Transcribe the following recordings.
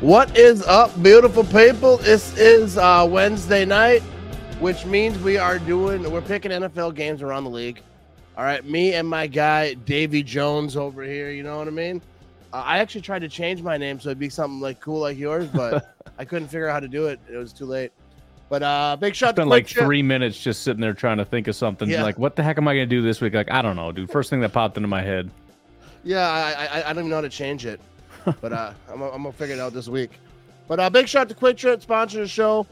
What is up, beautiful people? This is uh, Wednesday night, which means we are doing, we're picking NFL games around the league. All right, me and my guy, Davy Jones, over here. You know what I mean? Uh, I actually tried to change my name so it'd be something like cool like yours, but I couldn't figure out how to do it. It was too late. But uh, big shout Spent like three minutes just sitting there trying to think of something. Yeah. Like, what the heck am I going to do this week? Like, I don't know, dude. First thing that popped into my head. Yeah, I, I I don't even know how to change it, but uh, I'm, I'm gonna figure it out this week. But uh, big shout out to Kwik Trip, sponsor the show.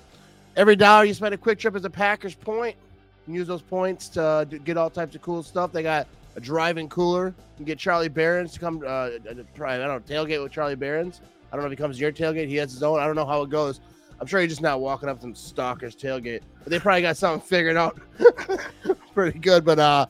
Every dollar you spend at Kwik Trip is a Packers point. You can use those points to uh, get all types of cool stuff. They got a driving cooler. You can get Charlie Berens to come. Uh, try I don't know tailgate with Charlie Berens. I don't know if he comes to your tailgate. He has his own. I don't know how it goes. I'm sure he's just not walking up to some stalker's tailgate, but they probably got something figured out pretty good. But uh,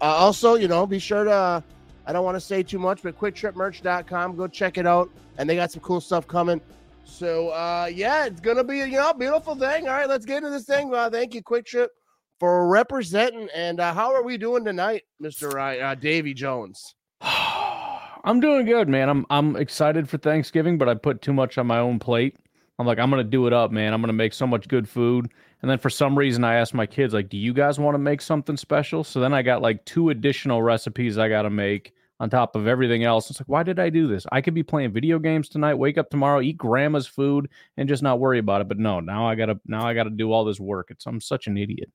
uh, also, you know, be sure to. Uh, I don't want to say too much, but quicktripmerch.com. Go check it out. And they got some cool stuff coming. So uh yeah, it's gonna be a you know beautiful thing. All right, let's get into this thing. Uh, thank you, Kwik Trip, for representing. And uh, how are we doing tonight, Mister Ryan, uh, Davy Jones? I'm doing good, man. I'm I'm excited for Thanksgiving, but I put too much on my own plate. I'm like, I'm gonna do it up, man. I'm gonna make so much good food. And then for some reason, I asked my kids, like, do you guys want to make something special? So then I got like two additional recipes I gotta make on top of everything else. It's like, why did I do this? I could be playing video games tonight, wake up tomorrow, eat grandma's food, and just not worry about it. But no, now I gotta now I gotta do all this work. It's I'm such an idiot.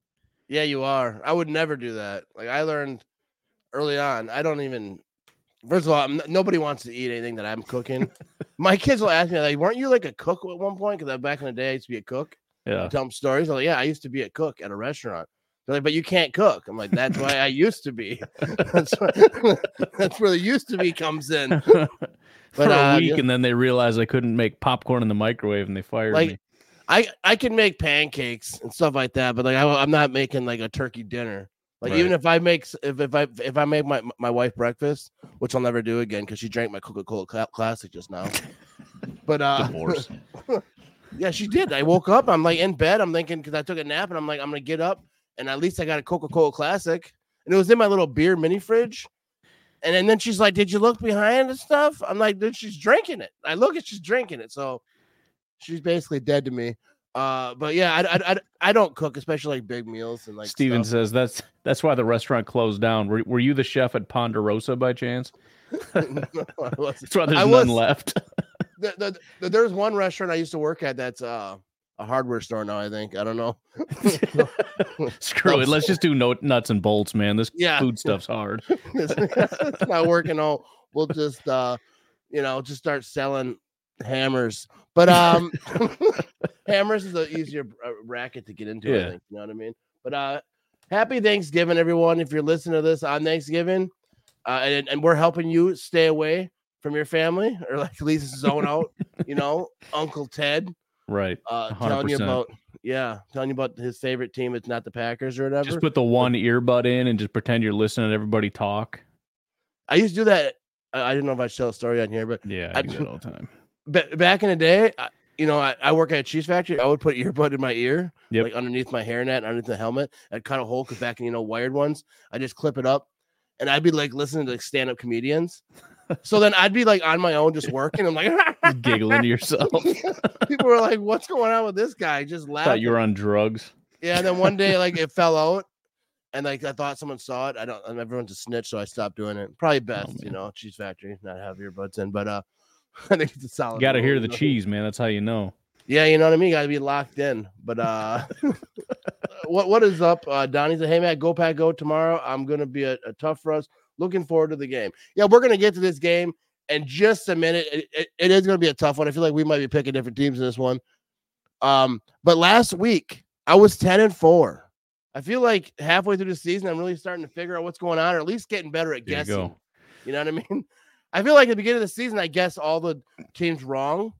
Yeah, you are. I would never do that. Like I learned early on. I don't even. First of all, I'm, nobody wants to eat anything that I'm cooking. My kids will ask me like, "Weren't you like a cook at one point?" Because back in the day, I used to be a cook. Yeah. tell them stories. I'm like, yeah, I used to be a cook at a restaurant. They're like, but you can't cook. I'm like, that's why I used to be. that's, why- that's where the used to be comes in. for But, a uh, week, yeah. and then they realized I couldn't make popcorn in the microwave, and they fired Like, me. I I can make pancakes and stuff like that, but like I, I'm not making like a turkey dinner. Like Right. even if I make if, if I if I make my my wife breakfast, which I'll never do again because she drank my Coca Cola Classic just now. But uh, Divorce. Yeah, she did. I woke up. I'm like in bed. I'm thinking because I took a nap, and I'm like, I'm gonna get up, and at least I got a Coca Cola Classic, and it was in my little beer mini fridge. And then, then she's like, "Did you look behind and stuff?" I'm like, "Dude, she's drinking it." I look at she's drinking it, so she's basically dead to me. Uh, but yeah, I, I, I, I don't cook, especially like big meals and like Steven stuff. says that's that's why the restaurant closed down. Were, were you the chef at Ponderosa by chance? No, I wasn't. That's why there's I none was- left. the, the, the, there's one restaurant I used to work at that's uh a hardware store now. I think I don't know. Screw it. Let's just do no, nuts and bolts, man. This Yeah. food stuff's hard. it's, it's not working out. We'll just uh you know just start selling hammers. But um hammers is an easier uh, racket to get into, I think. You know what I mean? But uh happy Thanksgiving, everyone. If you're listening to this on Thanksgiving, uh and, and we're helping you stay away from your family or like at least zone out, you know, Uncle Ted Right. uh telling you about yeah, telling you about his favorite team. It's not the Packers or whatever. Just put the one earbud in and just pretend you're listening to everybody talk. I used to do that. I, I didn't know if I should tell a story on here, but Yeah, I I do that all the time. ba- back in the day, I, you know, I, I work at a cheese factory. I would put earbud in my ear, Yep. like underneath my hairnet, and underneath the helmet. I'd cut a hole because back in you know wired ones, I just clip it up, and I'd be like listening to like stand up comedians. So then I'd be like on my own, just working. I'm like giggling to yourself. People were like, "What's going on with this guy?" Just Thought laughing. you were on drugs. Yeah. And then one day, like it fell out, and like I thought someone saw it. I don't. And everyone's a snitch, so I stopped doing it. Probably best, you Oh, man. know, cheese factory, not have earbuds in, but uh, I think it's a solid. Got to hear the cheese, man. That's how you know. Yeah, you know what I mean. Got to be locked in. But uh, what what is up? Uh, Donnie said, "Hey man, go pack go tomorrow. I'm gonna be a, a tough for us. Looking forward to the game. Yeah, we're gonna get to this game in just a minute. It, it- it is gonna be a tough one. I feel like we might be picking different teams in this one. Um, but last week I was ten and four. I feel like halfway through the season, I'm really starting to figure out what's going on, or at least getting better at There guessing. go. You know what I mean? I feel like at the beginning of the season, I guess all the teams wrong,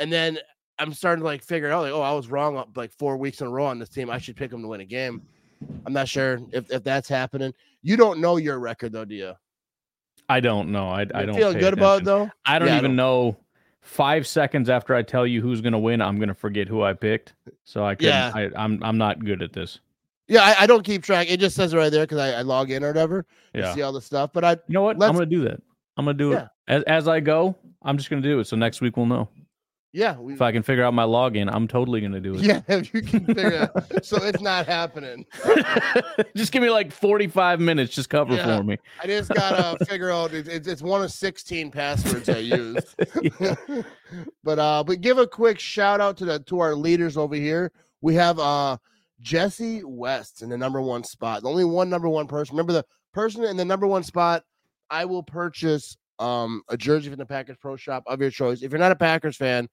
and then I'm starting to like figure out like, oh, I was wrong uh, like four weeks in a row on this team. I should pick them to win a game. I'm not sure if, if that's happening. You don't know your record though, do you? I don't know. I, I don't feel good about it though. I don't Yeah, I even know. Five seconds after I tell you who's going to win, I'm going to forget who I picked. So I. Yeah. I, I'm I'm not good at this. Yeah, I, I don't keep track. It just says right there because I, I log in or whatever Yeah. see all the stuff. But I You know what? I'm going to do that. I'm going to do Yeah. it as as I go. I'm just going to do it. So next week we'll know. Yeah, we, If I can figure out my login, I'm totally gonna do it. yeah. If you can figure out, so it's not happening. just give me like 45 minutes. Just cover Yeah. for me. I just gotta figure out. It's it's one of sixteen passwords I used. But uh, but give a quick shout out to the to our leaders over here. We have uh Jesse West in the number one spot. The only one number one person. Remember the person in the number one spot. I will purchase um a jersey from the Packers Pro Shop of your choice. If you're not a Packers fan,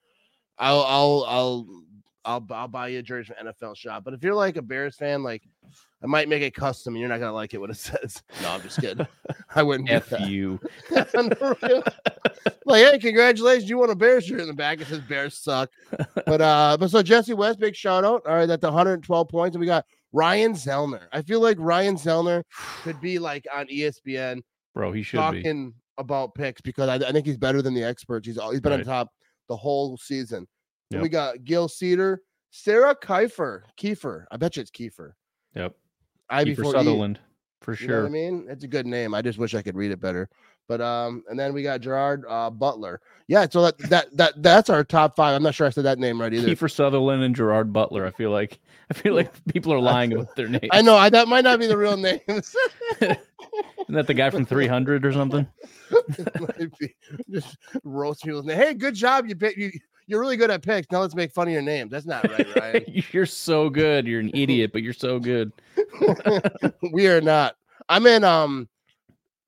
I'll I'll I'll I'll, I'll buy you a jersey from NFL Shop. But if you're like a Bears fan, like I might make it custom, and you're not gonna like it what it says. No, I'm just kidding. I wouldn't. F you. like, hey, congratulations, you won a Bears shirt in the back. It says Bears suck. But uh, but so Jesse West, big shout out. All right, that's 112 points, and we got Ryan Zellner. I feel like Ryan Zellner could be like on ESPN Bro, he should be. talking about picks because I, I think he's better than the experts. He's he's been on top the whole season. Yep. we got Gil Cedar, Sarah Kiefer, Kiefer. I bet you it's Kiefer. Yep. I Kiefer before E. Sutherland. For sure. You know what I mean? It's a good name. I just wish I could read it better. But um, and then we got Gerard uh, Butler. Yeah, so that that that that's our top five. I'm not sure I said that name right either. Kiefer Sutherland and Gerard Butler. I feel like I feel like people are lying about their names. I know I, that might not be the real names. Isn't that the guy from 300 or something? Might be. just roast people's name. Hey, good job. You pick you. You're really good at picks. Now let's make fun of your name. That's not right, Ryan. you're so good. You're an idiot, but you're so good. we are not. I'm in um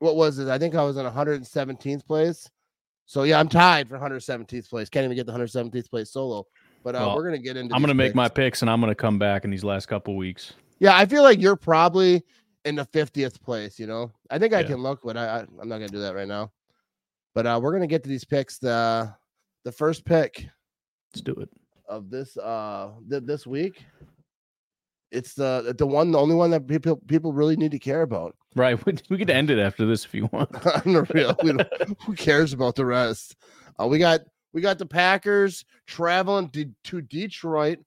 what was it? I think I was in 117th place. So yeah, I'm tied for 117th place. Can't even get the 117th place solo. But uh, Well, we're gonna get into. I'm gonna make picks. my picks and I'm gonna come back in these last couple weeks. Yeah, I feel like you're probably in the 50th place. You know, I think I Yeah. can look, but I, I I'm not gonna do that right now. But uh, we're gonna get to these picks. The the first pick Let's do it. of this uh th- this week. It's the the one, the only one that people people really need to care about. Right. We, we could end it after this if you want. on the real. Who cares about the rest? Uh, we got we got the Packers traveling to, to Detroit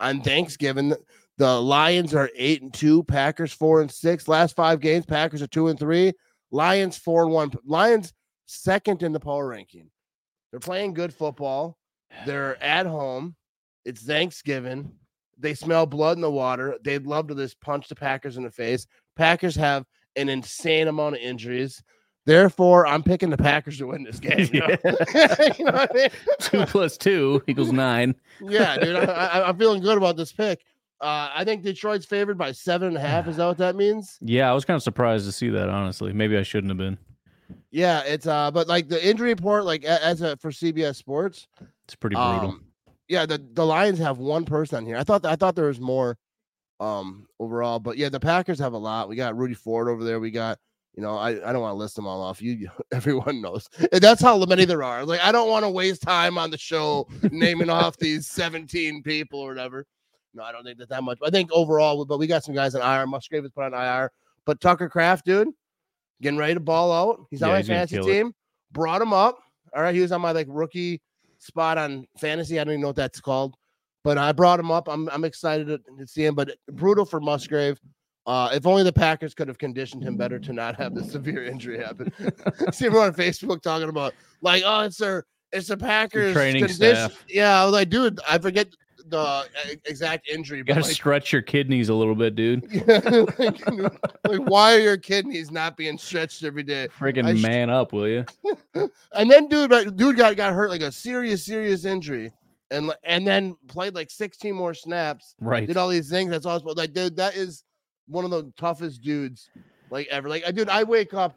on Thanksgiving. The Lions are eight and two, Packers four and six. Last five games, Packers are two and three. Lions four and one. Lions second in the power ranking. They're playing good football. They're at home. It's Thanksgiving. They smell blood in the water. They'd love to just punch the Packers in the face. Packers have an insane amount of injuries. Therefore, I'm picking the Packers to win this game. You know, You know I mean? two plus two equals nine. yeah, dude, I, I, I'm feeling good about this pick. Uh, I think Detroit's favored by seven and a half. Is that what that means? Yeah, I was kind of surprised to see that. Honestly, maybe I shouldn't have been. Yeah, it's uh, but like the injury report, like as a for CBS Sports, It's pretty brutal. um, yeah, the the Lions have one person on here. I thought I thought there was more, um, overall, but yeah, the Packers have a lot. We got Rudy Ford over there. We got. You know, I, I don't want to list them all off. You, everyone knows. And that's how many there are. Like, I don't want to waste time on the show naming off these 17 people or whatever. No, I don't think that that much. I think overall, but we got some guys on IR. Musgrave is put on IR. But Tucker Kraft, dude, getting ready to ball out. He's on Yeah, my fantasy kill it. team. Brought him up. All right, he was on my like rookie spot on fantasy. I don't even know what that's called, but I brought him up. I'm I'm excited to, to see him. But brutal for Musgrave. Uh, if only the Packers could have conditioned him better to not have the severe injury happen. see everyone on Facebook talking about like, oh, it's their it's the Packers training condition- staff. Yeah, I was like, dude, I forget the exact injury, You gotta like, stretch your kidneys a little bit, dude. like, like, why are your kidneys not being stretched every day? Freaking I sh- man up, will you? And then dude, dude got got hurt like a serious, serious injury, and and then played like 16 more snaps, Right. did all these things. That's awesome. Like, dude, that is one of the toughest dudes like ever. Like, I dude, I wake up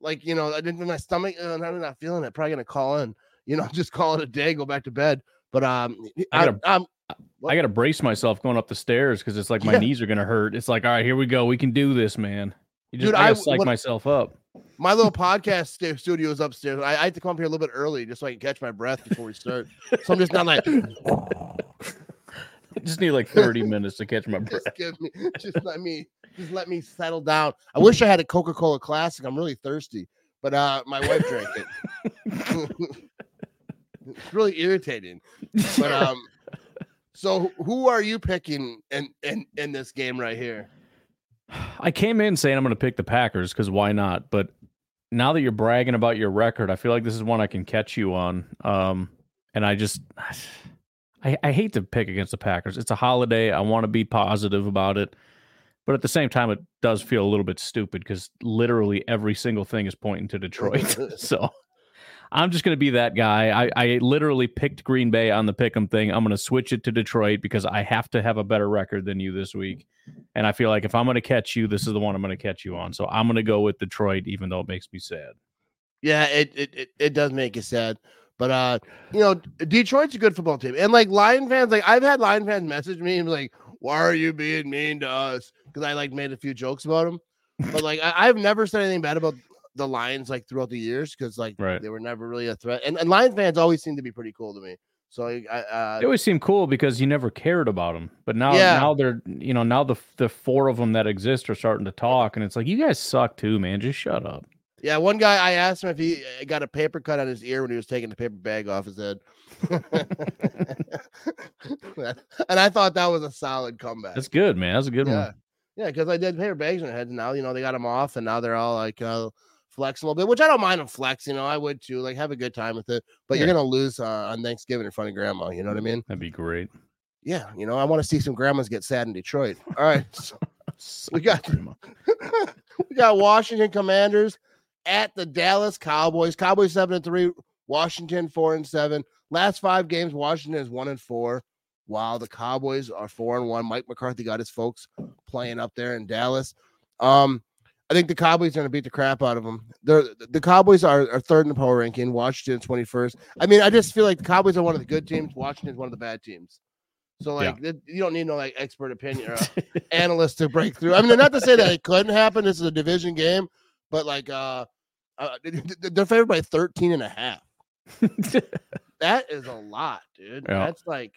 like you know, I didn't my stomach, uh, I'm not feeling it. Probably gonna call in, you know, just call it a day, go back to bed. But um, I I, gotta- I'm gotta brace myself going up the stairs because it's like my Yeah. knees are gonna hurt. It's like, all right, here we go. We can do this, man. You just Dude, I I gotta psych myself up. my little podcast stu- studio is upstairs. I, I had to come up here a little bit early just so I can catch my breath before we start. So I'm just not like I just need like 30 minutes to catch my breath. just give me just let me just let me settle down. I wish I had a Coca-Cola classic. I'm really thirsty, but uh my wife drank it. it's really irritating. But um so who are you picking in in in this game right here? I came in saying I'm gonna pick the Packers because why not? But now that you're bragging about your record, I feel like this is one I can catch you on. Um, and I just I, I hate to pick against the Packers. It's a holiday. I want to be positive about it. But at the same time, it does feel a little bit stupid because literally every single thing is pointing to Detroit. so I'm just going to be that guy. I, I literally picked Green Bay on the pick'em thing. I'm going to switch it to Detroit because I have to have a better record than you this week. And I feel like if I'm going to catch you, this is the one I'm going to catch you on. So I'm going to go with Detroit, even though it makes me sad. Yeah, it, it it, it does make you sad. But uh, you know, Detroit's a good football team, and like Lion fans, like I've had Lion fans message me and like, "Why are you being mean to us?" Because I like made a few jokes about them. But like I, have never said anything bad about the Lions like throughout the years because like right. they were never really a threat. And and Lion fans always seem to be pretty cool to me. So I, uh, they always seem cool because you never cared about them. But now, yeah. now they're you know now the the four of them that exist are starting to talk, and it's like you guys suck too, man. Just shut up. Yeah, one guy I asked him if he uh, got a paper cut on his ear when he was taking the paper bag off his head. and I thought that was a solid comeback. That's good, man. That's a good yeah. one. Yeah, because I did paper bags on their heads, now you know they got them off, and now they're all like uh, flex a little bit, which I don't mind them flex. You know, I would too. Like have a good time with it, but yeah. you're gonna lose uh, on Thanksgiving in front of grandma. You know what I mean? That'd be great. Yeah, you know, I want to see some grandmas get sad in Detroit. All right, so we got we got Washington Commanders at the Dallas Cowboys. Cowboys seven and three, Washington four and seven. Last five games, Washington is one and four, while the Cowboys are four and one. Mike McCarthy got his folks playing up there in Dallas. Um, I think the Cowboys are going to beat the crap out of them. They're, the Cowboys are, are third in the power ranking. Washington twenty first. I mean, I just feel like the Cowboys are one of the good teams. Washington is one of the bad teams. So like yeah. you don't need no like expert opinion or uh, analyst to break through. I mean, not to say that it couldn't happen. This is a division game, but like uh uh, they're favored by 13 and a half. that is a lot, dude. Yeah. That's like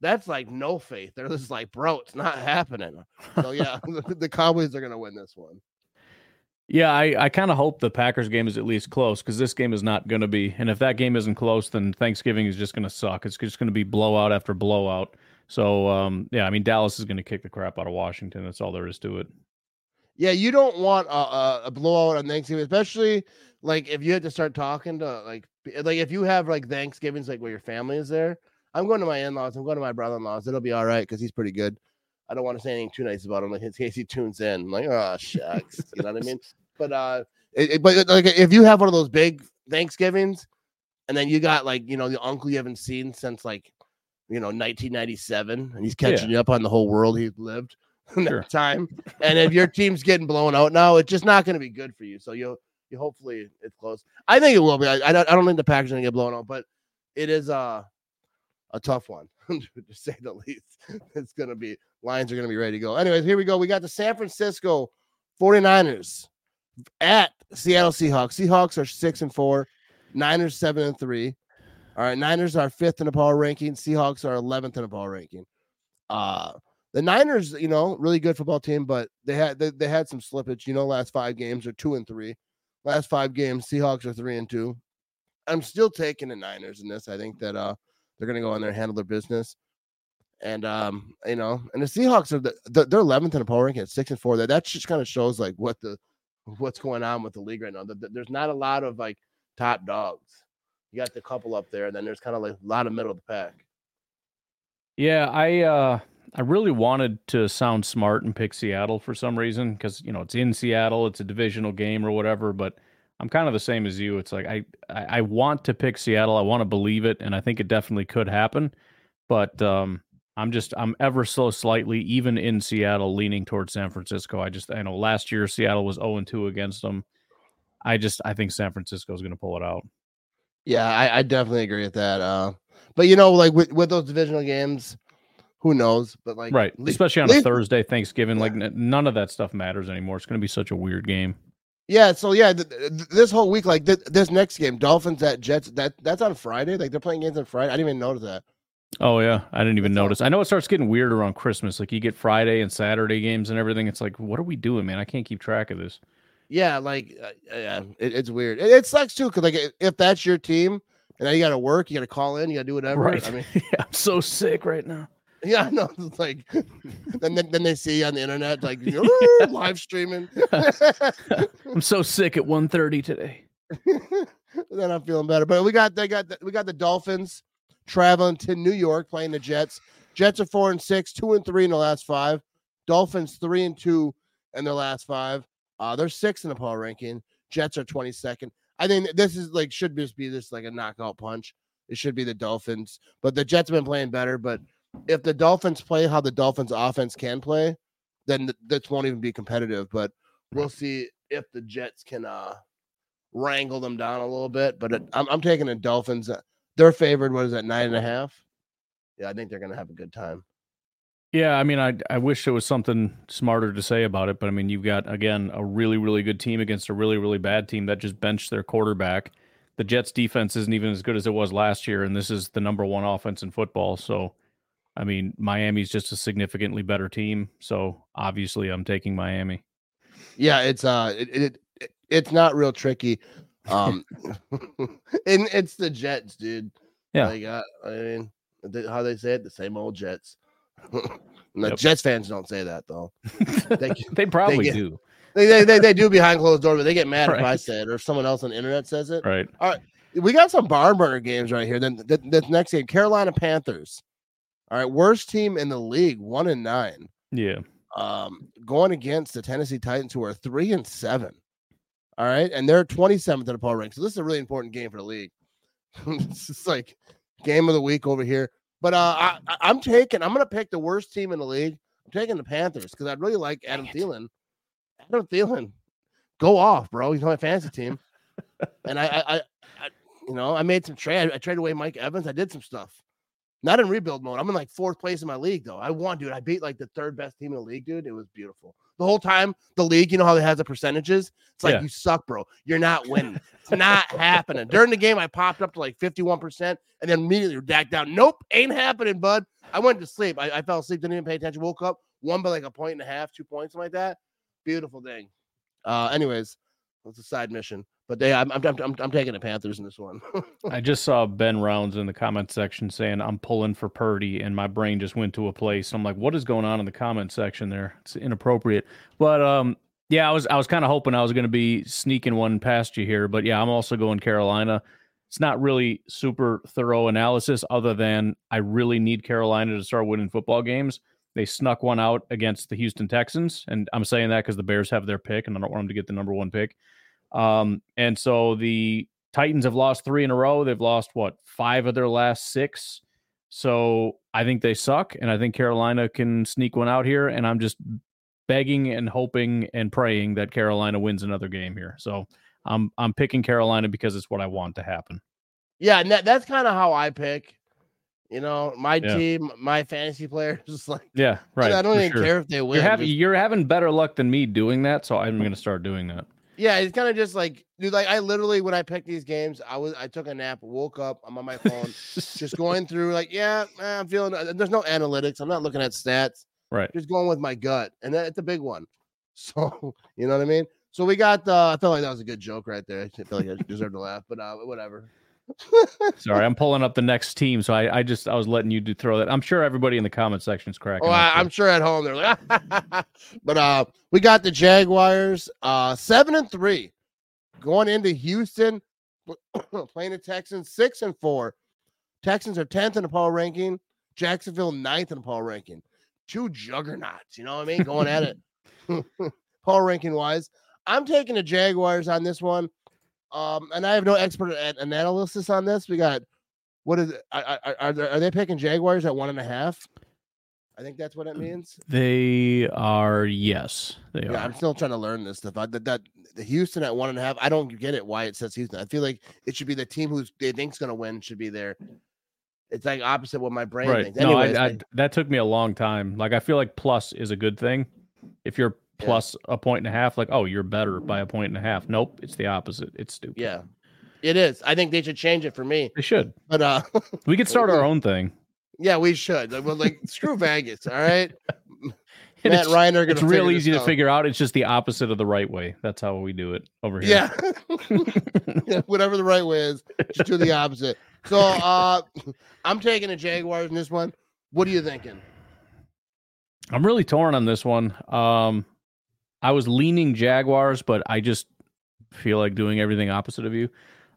that's like no faith. They're just like, bro, it's not happening. So yeah, the Cowboys are gonna win this one. Yeah, I, I kind of hope the Packers game is at least close because this game is not going to be. And if that game isn't close, then Thanksgiving is just going to suck. It's just going to be blowout after blowout. So, um, yeah, I mean, Dallas is going to kick the crap out of Washington. That's all there is to it yeah, you don't want a, a, blowout on Thanksgiving, especially like if you had to start talking to like like if you have like Thanksgivings like where your family is there. I'm going to my in-laws. I'm going to my brother-in-laws. It'll be all right because he's pretty good. I don't want to say anything too nice about him, like in case he tunes in. I'm like, oh shucks, you know what I mean? But uh, it, but like if you have one of those big Thanksgivings, and then you got like you know the uncle you haven't seen since like you know 1997, and he's catching yeah. you up on the whole world he's lived in sure. time. And if your team's getting blown out now, it's just not going to be good for you. So you'll you hopefully it's close. I think it will be. I, I don't I don't think the Packers are going to get blown out, but it is a a tough one to say the least. It's going to be Lions are going to be ready to go. Anyways, here we go. We got the San Francisco 49ers at Seattle Seahawks. Seahawks are 6 and 4, Niners 7 and 3. All right, Niners are 5th in the power ranking, Seahawks are 11th in the power ranking. Uh the Niners, you know, really good football team, but they had they, they had some slippage. You know, last five games are two and three. Last five games, Seahawks are three and two. I'm still taking the Niners in this. I think that uh they're gonna go in there and handle their business. And um, you know, and the Seahawks are the, they're 11th in the power ranking at six and four. That that just kind of shows like what the what's going on with the league right now. There's not a lot of like top dogs. You got the couple up there, and then there's kind of like a lot of middle of the pack. Yeah, I uh I really wanted to sound smart and pick Seattle for some reason because you know it's in Seattle, it's a divisional game or whatever. But I'm kind of the same as you. It's like I I, I want to pick Seattle. I want to believe it, and I think it definitely could happen. But um, I'm just I'm ever so slightly even in Seattle leaning towards San Francisco. I just I know last year Seattle was 0 2 against them. I just I think San Francisco is going to pull it out. Yeah, I, I, definitely agree with that. Uh, but you know, like with, with those divisional games, who knows? But like, right, especially on a Thursday, Thanksgiving, yeah. like none of that stuff matters anymore. It's going to be such a weird game. Yeah, so yeah, th- th- this whole week, like th- this next game, Dolphins at Jets, that that's on Friday. Like they're playing games on Friday. I didn't even notice that. Oh yeah, I didn't even that's notice. All. I know it starts getting weird around Christmas. Like you get Friday and Saturday games and everything. It's like, what are we doing, man? I can't keep track of this. Yeah, like uh, yeah, it, it's weird. It, it sucks too, because like if that's your team and now you got to work, you got to call in, you got to do whatever. Right. I mean, yeah, I'm so sick right now. Yeah, no, it's like then, then they see you on the internet like live streaming. I'm so sick at 1:30 today. then I'm feeling better. But we got they got the, we got the Dolphins traveling to New York playing the Jets. Jets are four and six, two and three in the last five. Dolphins three and two in their last five. Uh, they're six in the power ranking. Jets are 22nd. I think this is like should just be this like a knockout punch. It should be the Dolphins, but the Jets have been playing better. But if the Dolphins play how the Dolphins offense can play, then th- this won't even be competitive. But we'll see if the Jets can uh wrangle them down a little bit. But it, I'm, I'm taking the Dolphins. Uh, they're favored. What is that? Nine and a half. Yeah, I think they're gonna have a good time. Yeah, I mean, I I wish there was something smarter to say about it, but I mean, you've got again a really really good team against a really really bad team that just benched their quarterback. The Jets defense isn't even as good as it was last year, and this is the number one offense in football. So, I mean, Miami's just a significantly better team. So obviously, I'm taking Miami. Yeah, it's uh, it, it, it it's not real tricky. Um, and it's the Jets, dude. Yeah. Like, uh, I mean, how they say it, the same old Jets. the Yep. Jets fans don't say that though. They, They probably get- do, they, they, they, they do behind closed doors, but they get mad if I Right. say it or if someone else on the internet says it. right? All right. We got some barn burner games right here. Then the, the next game, Carolina Panthers. All right, worst team in the league, one and nine. Yeah, um, going against the Tennessee Titans, who are three and seven. All right, and they're 27th in the power rank. So this is a really important game for the league. it's is like game of the week over here. But uh, I, I- I'm taking. I'm gonna pick the worst team in the league. I'm taking the Panthers because I really like Adam Dang it. Thielen. Adam Thielen, go off, bro. He's on my fantasy team, and I, I, I, I, you know, I made some trade. I traded away Mike Evans. I did some stuff. Not in rebuild mode. I'm in like fourth place in my league, though. I won, dude. I beat like the third best team in the league, dude. It was beautiful. The whole time, the league, you know how it has the percentages? It's like Yeah. you suck, bro. You're not winning. It's not happening. During the game, I popped up to like 51% and then immediately back down. Nope, ain't happening, bud. I went to sleep. I, I fell asleep, didn't even pay attention. Woke up, won by like a point and a half, two points, something like that. Beautiful thing. Uh, anyways, it's a side mission. But they, I'm, I'm, I'm, I'm taking the Panthers in this one. I just saw Ben Rounds in the comment section saying I'm pulling for Purdy, and my brain just went to a place. I'm like, what is going on in the comment section there? It's inappropriate. But um, yeah, I was I was kind of hoping I was going to be sneaking one past you here, but yeah, I'm also going Carolina. It's not really super thorough analysis, other than I really need Carolina to start winning football games. They snuck one out against the Houston Texans, and I'm saying that because the Bears have their pick, and I don't want them to get the number one pick. Um, and so the Titans have lost three in a row. They've lost what five of their last six. So I think they suck, and I think Carolina can sneak one out here. And I'm just begging and hoping and praying that Carolina wins another game here. So I'm I'm picking Carolina because it's what I want to happen. yeah, and that, that's kind of how I pick. You know, my Yeah. team, my fantasy players, like Yeah, right. I don't even sure. care if they win. You're having just- you're having better luck than me doing that, so I'm going to start doing that. Yeah, it's kind of just like, dude. Like I literally, when I picked these games, I was I took a nap, woke up, I'm on my phone, just going through like, yeah, I'm feeling. uh, There's no analytics. I'm not looking at stats. right. Just going with my gut, and that, it's a big one. So you know what I mean. So we got. uh I felt like that was a good joke right there. I feel like I deserved to laugh, but uh, whatever. Sorry, I'm pulling up the next team, so I, I just I was letting you do throw that. I'm sure everybody in the comment section is cracking. Oh, I. I'm sure at home they're like, but uh, we got the Jaguars, uh, seven and three, going into Houston, playing the Texans, six and four. Texans are tenth in the power ranking. Jacksonville ninth in the power ranking. Two juggernauts, you know what I mean? Going at it, power ranking wise. I'm taking the Jaguars on this one, um, and I have no expert a- analysis on this. We got what is it? Are, are, are, they- picking Jaguars at one and a half? I think that's what it means. They are yes, they Yeah, are. I'm still trying to learn this stuff. I, that, that the Houston at one and a half. I don't get it why it says Houston. I feel like it should be the team who's they think's going to win should be there. It's like opposite what my brain right. thinks. No, Anyways, I, I, that took me a long time. Like I feel like plus is a good thing. If you're Yeah. plus a point and a half, like oh you're better by a point and a half. Nope, it's the opposite. It's stupid. yeah, it is. I think they should change it for me. they should. But uh, We could start our own thing. yeah, we should. Like, Well, like screw Vegas. All right, And Matt it's, Ryan are it's real easy to figure out. It's just the opposite of the right way. That's how we do it over here. Yeah. yeah, whatever the right way is, just do the opposite. So uh I'm taking the Jaguars in this one. What are you thinking? I'm really torn on this one. Um, I was leaning Jaguars, but I just feel like doing everything opposite of you.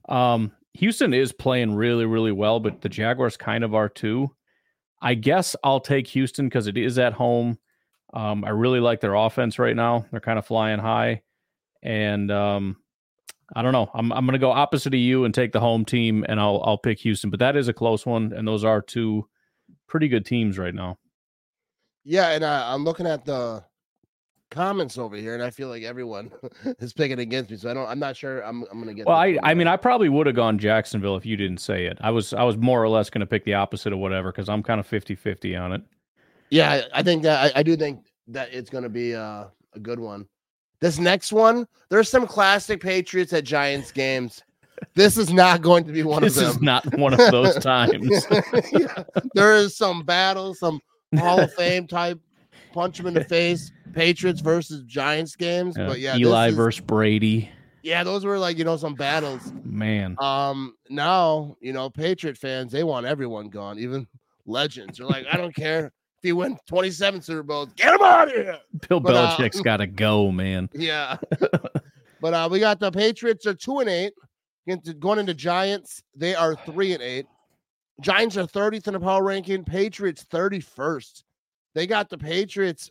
Um, Houston is playing really, really well, but the Jaguars kind of are too. I guess I'll take Houston because it is at home. Um, I really like their offense right now. They're kind of flying high, and um, I don't know. I'm I'm going to go opposite of you and take the home team, and I'll I'll pick Houston. But that is a close one, and those are two pretty good teams right now. Yeah, and uh, I'm looking at the comments over here, and I feel like everyone is picking against me. So I don't. I'm not sure. I'm. I'm gonna get. Well, I. I mean, I probably would have gone Jacksonville if you didn't say it. I was. I was more or less to pick the opposite of whatever because I'm kind of 50-50 on it. Yeah, I think that I, I do think that it's to be uh, a good one. This next one, there's some classic Patriots at Giants games. This is not going to be one this of them. This is not one of those times. yeah, there is some battles, some Hall of Fame type punch him in the face. Patriots versus Giants games, yeah. but yeah, Eli versus Brady. Yeah, those were like you know some battles. Man, um, now you know Patriot fans they want everyone gone, even legends. They're like, I don't care if you win 27 Super Bowls, get him out of here. Bill but, Belichick's uh, got to go, man. Yeah, but uh, we got the Patriots are two and eight. Going into Giants, they are three and eight. Giants are 30th in the power ranking. Patriots 31st. They got the Patriots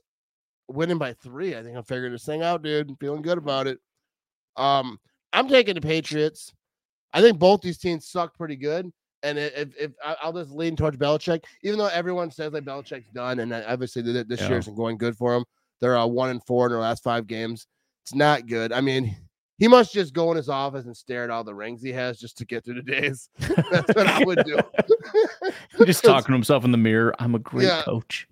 winning by three. I think I'm figuring this thing out, dude. feeling good about it. Um, I'm taking the Patriots. I think both these teams suck pretty good. And if, if I'll just lean towards Belichick, even though everyone says like Belichick's done, and obviously this yeah. year isn't going good for him. They're uh, one and four in their last five games. It's not good. I mean, he must just go in his office and stare at all the rings he has just to get through the days. That's what I would do. just talking to himself in the mirror. I'm a great yeah. coach.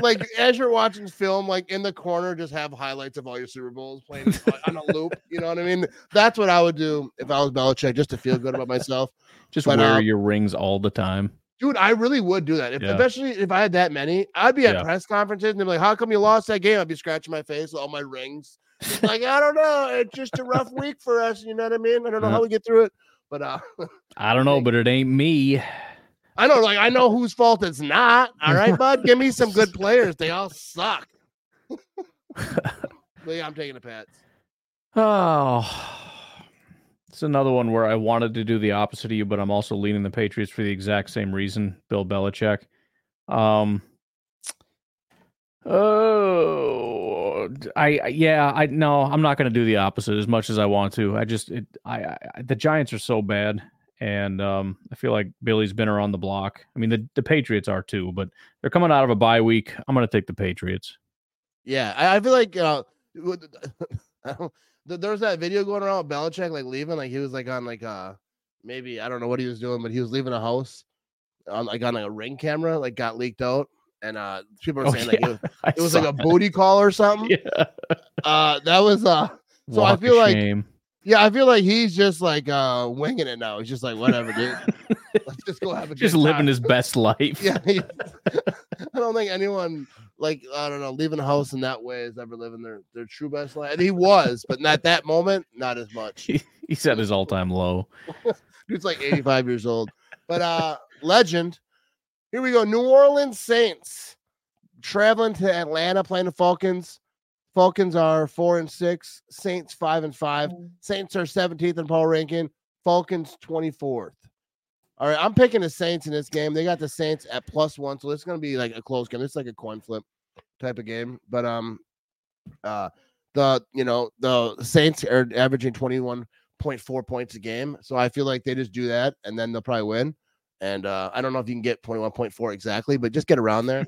like as you're watching film, like in the corner, just have highlights of all your Super Bowls playing on a loop. You know what I mean? That's what I would do if I was Belichick, just to feel good about myself. Just but, wear uh, your rings all the time. Dude, I really would do that. If, yeah. Especially if I had that many. I'd be at yeah. press conferences and be like, How come you lost that game? I'd be scratching my face with all my rings like, I don't know. It's just a rough week for us. You know what I mean? I don't know how we get through it, but uh, I don't know, but it ain't me. I know, like I know whose fault it's not. All right, bud. Give me some good players. They all suck. yeah, I'm taking the Pats. Oh, it's another one where I wanted to do the opposite of you, but I'm also leaning the Patriots for the exact same reason. Bill Belichick. Um. Oh, I yeah, I no, I'm not going to do the opposite as much as I want to. I just it, I, I the Giants are so bad, and um, I feel like Billy's been around the block. I mean, the the Patriots are too, but they're coming out of a bye week. I'm going to take the Patriots. Yeah, I, I feel like uh, there's that video going around with Belichick like leaving, like he was like on like uh maybe I don't know what he was doing, but he was leaving a house on like on like a ring camera, like got leaked out and uh people are oh, saying yeah. like it was, it was like a that. booty call or something. Yeah. Uh that was uh so Walk I feel like shame. yeah, I feel like he's just like uh winging it now. He's just like whatever, dude. Let's just go have a just living his best life. yeah. He, I don't think anyone like I don't know, leaving a house in that way is ever living their their true best life. And he was, but not that moment, not as much. He, he's at his all time low. Dude's like 85 years old. But uh legend here we go. New Orleans Saints traveling to Atlanta playing the Falcons. Falcons are four and six. Saints five and five. Mm. Saints are 17th in power ranking. Falcons 24th. All right, I'm picking the Saints in this game. They got the Saints at plus one, so it's going to be like a close game. It's like a coin flip type of game. But um, uh, the you know the Saints are averaging 21.4 points a game, so I feel like they just do that and then they'll probably win. And uh, I don't know if you can get 21.4 exactly, but just get around there.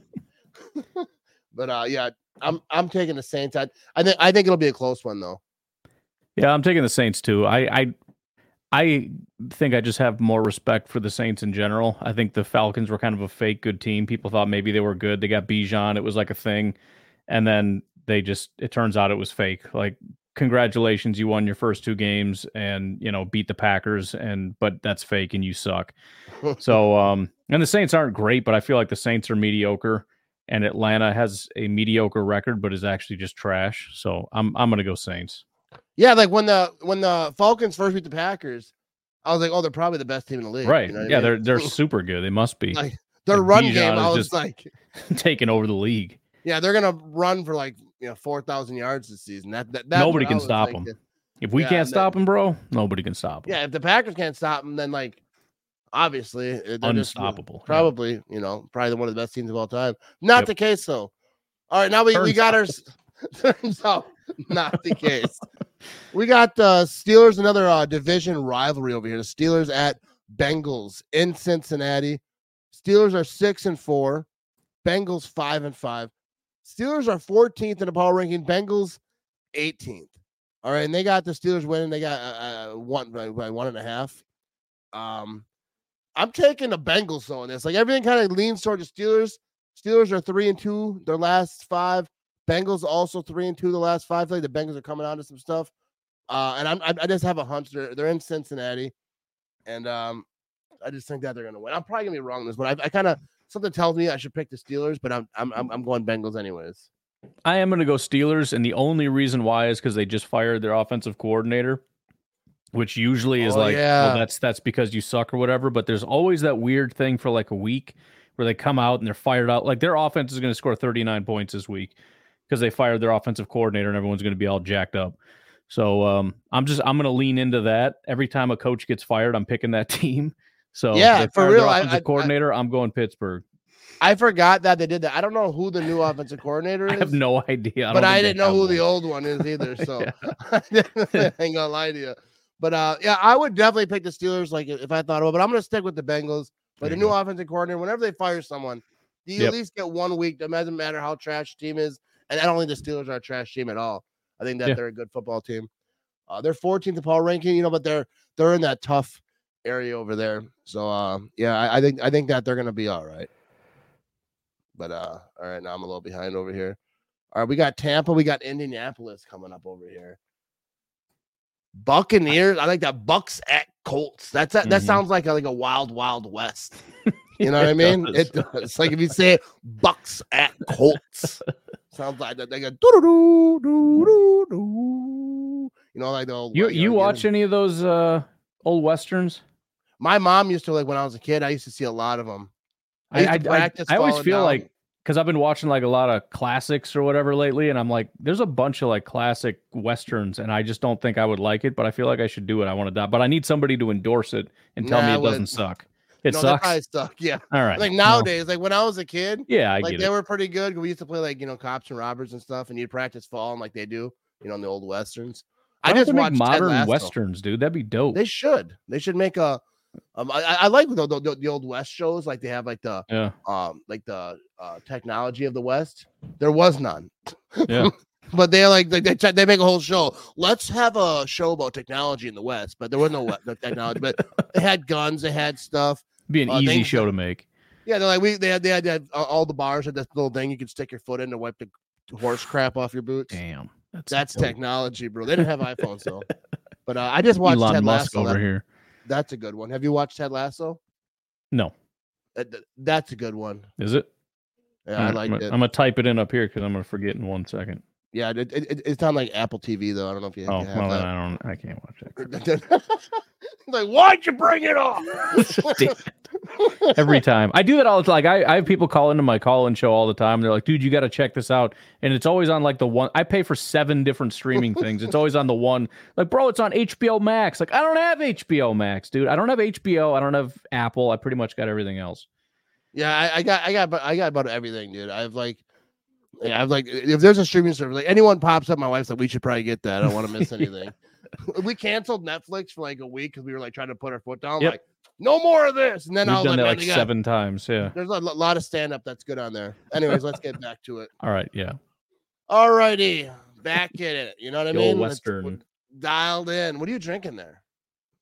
but uh, yeah, I'm I'm taking the Saints. I, I think I think it'll be a close one though. Yeah, I'm taking the Saints too. I I I think I just have more respect for the Saints in general. I think the Falcons were kind of a fake good team. People thought maybe they were good. They got Bijan. It was like a thing. And then they just it turns out it was fake. Like congratulations, you won your first two games and you know beat the Packers and but that's fake and you suck so, um, and the Saints aren't great, but I feel like the Saints are mediocre, and Atlanta has a mediocre record, but is actually just trash. So I'm I'm gonna go Saints. Yeah, like when the when the Falcons first beat the Packers, I was like, oh, they're probably the best team in the league. Right? You know yeah, I mean? they're they're super good. They must be. Like their like run Bijan game, I was like taking over the league. Yeah, they're gonna run for like you know four thousand yards this season. That that, that nobody can stop thinking. them. If we Yeah, can't stop them, bro, nobody can stop them. Yeah, if the Packers can't stop them, then like obviously uh, they're just, Unstoppable, yeah. probably, you know, probably one of the best teams of all time. Not Yep. the case though. All right, now we, we got our turns out not the case. We got uh Steelers, another uh, division rivalry over here. The Steelers at Bengals in Cincinnati. Steelers are six and four, Bengals five and five. Steelers are 14th in the power ranking, Bengals 18th. All right, and they got the Steelers winning. They got uh, uh, one by, by one and a half. Um, I'm taking the Bengals in this. Like everything kind of leans toward the Steelers. Steelers are three and two their last five. Bengals also three and two the last five. Like the Bengals are coming on to some stuff. Uh, and I'm, I, I just have a hunch they're they're in Cincinnati, and um, I just think that they're gonna win. I'm probably gonna be wrong on this, but I, I kind of something tells me I should pick the Steelers, but I'm I'm I'm, going Bengals anyways. I am going to go Steelers, and the only reason why is because they just fired their offensive coordinator, which usually is Oh, like, yeah. well, that's that's because you suck or whatever. But there's always that weird thing for like a week where they come out and they're fired out. Like their offense is going to score 39 points this week because they fired their offensive coordinator, and everyone's going to be all jacked up. So um, I'm just I'm going to lean into that. Every time a coach gets fired, I'm picking that team. So Yeah, for real, I- offensive I- I- coordinator, I'm going Pittsburgh. I forgot that they did that. I don't know who the new offensive coordinator is. I have no idea. I but I didn't know who one. the old one is either. So. I ain't gonna lie to you. But uh, yeah, I would definitely pick the Steelers. Like if I thought about, it, but I'm gonna stick with the Bengals. But the new go. offensive coordinator, whenever they fire someone, you Yep. at least get one week. It doesn't matter how trash the team is. And I don't think the Steelers are a trash team at all. I think that Yeah. they're a good football team. Uh, they're 14th in power ranking, you know, but they're they're in that tough area over there. So uh, yeah, I, I think I think that they're gonna be all right. But uh, all right, now I'm a little behind over here. All right, we got Tampa, we got Indianapolis coming up over here. Buccaneers, I like that. Bucks at Colts. That's that. That Mhm. sounds like a, like a wild, wild west. You know what I mean? does. It does. Like if you say Bucks at Colts, sounds like that. They go doo doo doo doo doo. You know, like the old. You like, you know, watch any of those uh old westerns? My mom used to like when I was a kid. I used to see a lot of them. I, I I, I, practice I always feel down. like because I've been watching like a lot of classics or whatever lately, and I'm like, there's a bunch of like classic westerns, and I just don't think I would like it, but I feel like I should do it. I want to die, but I need somebody to endorse it and tell Nah, me it doesn't suck. It no, sucks. probably suck. Yeah, All right. like no. nowadays, like when I was a kid, Yeah, I like they it. were pretty good. We used to play like you know cops and robbers and stuff, and you'd practice falling like they do, you know, in the old westerns. I don't just make modern westerns, dude. That'd be dope. They should. They should make a. Um, I, I like the, the the old West shows. Like they have like the yeah, um like the uh, technology of the West. There was none. yeah. But they're like they they, they make a whole show. Let's have a show about technology in the West, but there was no technology. But they had guns, they had stuff. Be an Uh, easy show to make. Yeah, they're like we they had they had, they had uh, all the bars had this little thing you could stick your foot in to wipe the horse crap off your boots. Damn, that's That's technology, bro. They didn't have iPhones though. But uh, I just watched Elon Ted Musk Lasso. over That- here. That's a good one. Have you watched Ted Lasso? No, uh, That- that- that's a good one. is it? Yeah, I right, like I'm, it. gonna- I'm gonna type it in up here because I'm gonna forget in one second. Yeah, it, it, it- it's on like Apple TV though. I don't know if you, Oh, have well. I don't. I can't watch that. like, why'd you bring it up? Every time I do that all the time. Like I, I have people call into my call-in show all the time. They're like, "Dude, you got to check this out," and it's always on like the one. I pay for seven different streaming things. It's always on the one. Like, bro, it's on HBO Max. Like, I don't have HBO Max, dude. I don't have HBO. I don't have Apple. I pretty much got everything else. yeah, I, I got, I got, but I got about everything, dude. I've like, yeah, I've like, if there's a streaming service, like anyone pops up, my wife's like, we should probably get that. I don't want to miss anything. we canceled Netflix for like a week because we were like trying to put our foot down. Yep. Like, no more of this. And then I We've was done like, that like seven times. Yeah. there's a lot of stand up that's good on there. Anyways, let's get back to it. All right. Yeah. All righty, back in it. You know what I The mean? Let's- Western dialed in. What are you drinking there?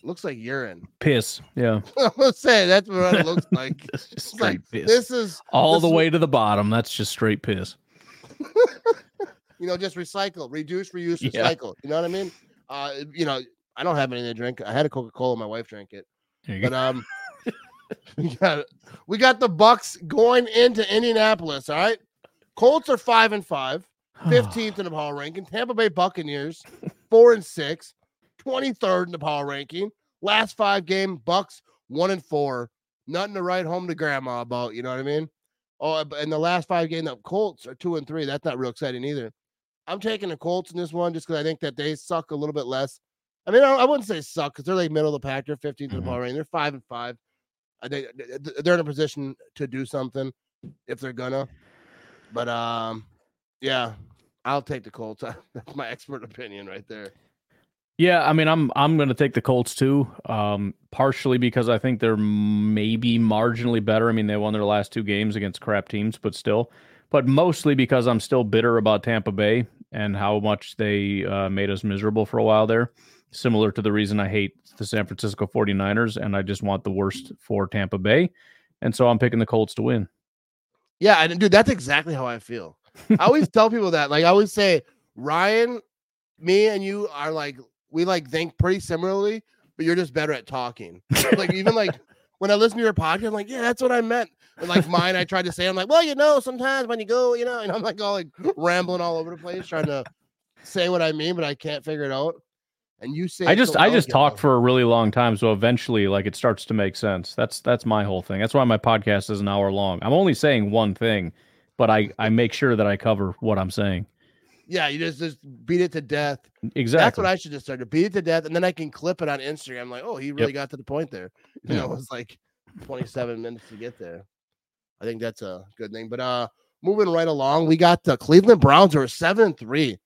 Looks like urine. piss. Yeah. Let's say that's what it looks like. This is It's straight like piss. this is all this the is- way to the bottom. That's just straight piss. you know just recycle, reduce, reuse, Yeah. recycle. You know what I mean? Uh, you know, I don't have anything to drink. I had a Coca Cola. My wife drank it, but go. um, we got we got the Bucks going into Indianapolis. All right, Colts are five and five. 15th in the power ranking. Tampa Bay Buccaneers, four and six, 23rd in the power ranking. Last five game, Bucks one and four. Nothing to write home to grandma about. You know what I mean? Oh, in the last five game, the Colts are two and three. That's not real exciting either. I'm taking the Colts in this one just because I think that they suck a little bit less. I mean, I, I wouldn't say suck because they're like middle of the pack. They're 15th in the ball range. They're five and five. I think they're in a position to do something if they're gonna. But um, yeah, I'll take the Colts. That's my expert opinion right there. Yeah, I mean, I'm I'm going to take the Colts too. Um, partially because I think they're maybe marginally better. I mean, they won their last two games against crap teams, but still. But mostly because I'm still bitter about Tampa Bay and how much they uh, made us miserable for a while there. Similar to the reason I hate the San Francisco 49ers, and I just want the worst for Tampa Bay. And so I'm picking the Colts to win. Yeah, and dude, that's exactly how I feel. I always tell people that. Like I always say, Ryan, me and you are like we like think pretty similarly, but you're just better at talking. like even like when I listen to your podcast, I'm like, yeah, that's what I meant. And like mine, I tried to say, I'm like, well, you know, sometimes when you go, you know, and I'm like all like rambling all over the place trying to say what I mean, but I can't figure it out. And you say I just so I just talk for a really long time, so eventually, like it starts to make sense. That's that's my whole thing. That's why my podcast is an hour long. I'm only saying one thing, but I I make sure that I cover what I'm saying. Yeah, you just just beat it to death. Exactly. That's what I should just start to beat it to death, and then I can clip it on Instagram. Like, oh, he really got to the point there. You know, Yeah. it was like 27 minutes to get there. I think that's a good thing. But uh, moving right along, we got the Cleveland Browns who are seven and three.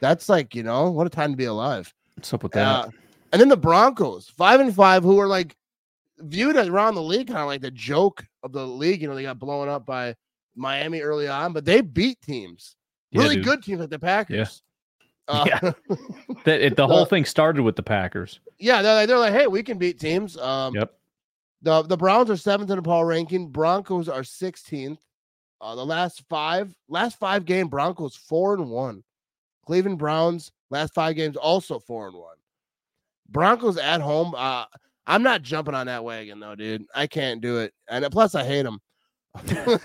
That's like you know what a time to be alive. What's up with that? Uh, and then the Broncos five and five, who are like viewed as around the league, kind of like the joke of the league. You know, they got blown up by Miami early on, but they beat teams, Yeah, really dude. good teams like the Packers. Uh, Yeah. That it, the whole thing started with the Packers. Yeah, they're like, they're like, hey, we can beat teams. Um, Yep. The the Browns are seventh in the power ranking. Broncos are 16th. Uh, the last five last five game Broncos four and one. Cleveland Browns last five games also four and one. Broncos at home. Uh, I'm not jumping on that wagon though, dude. I can't do it, and plus I hate them.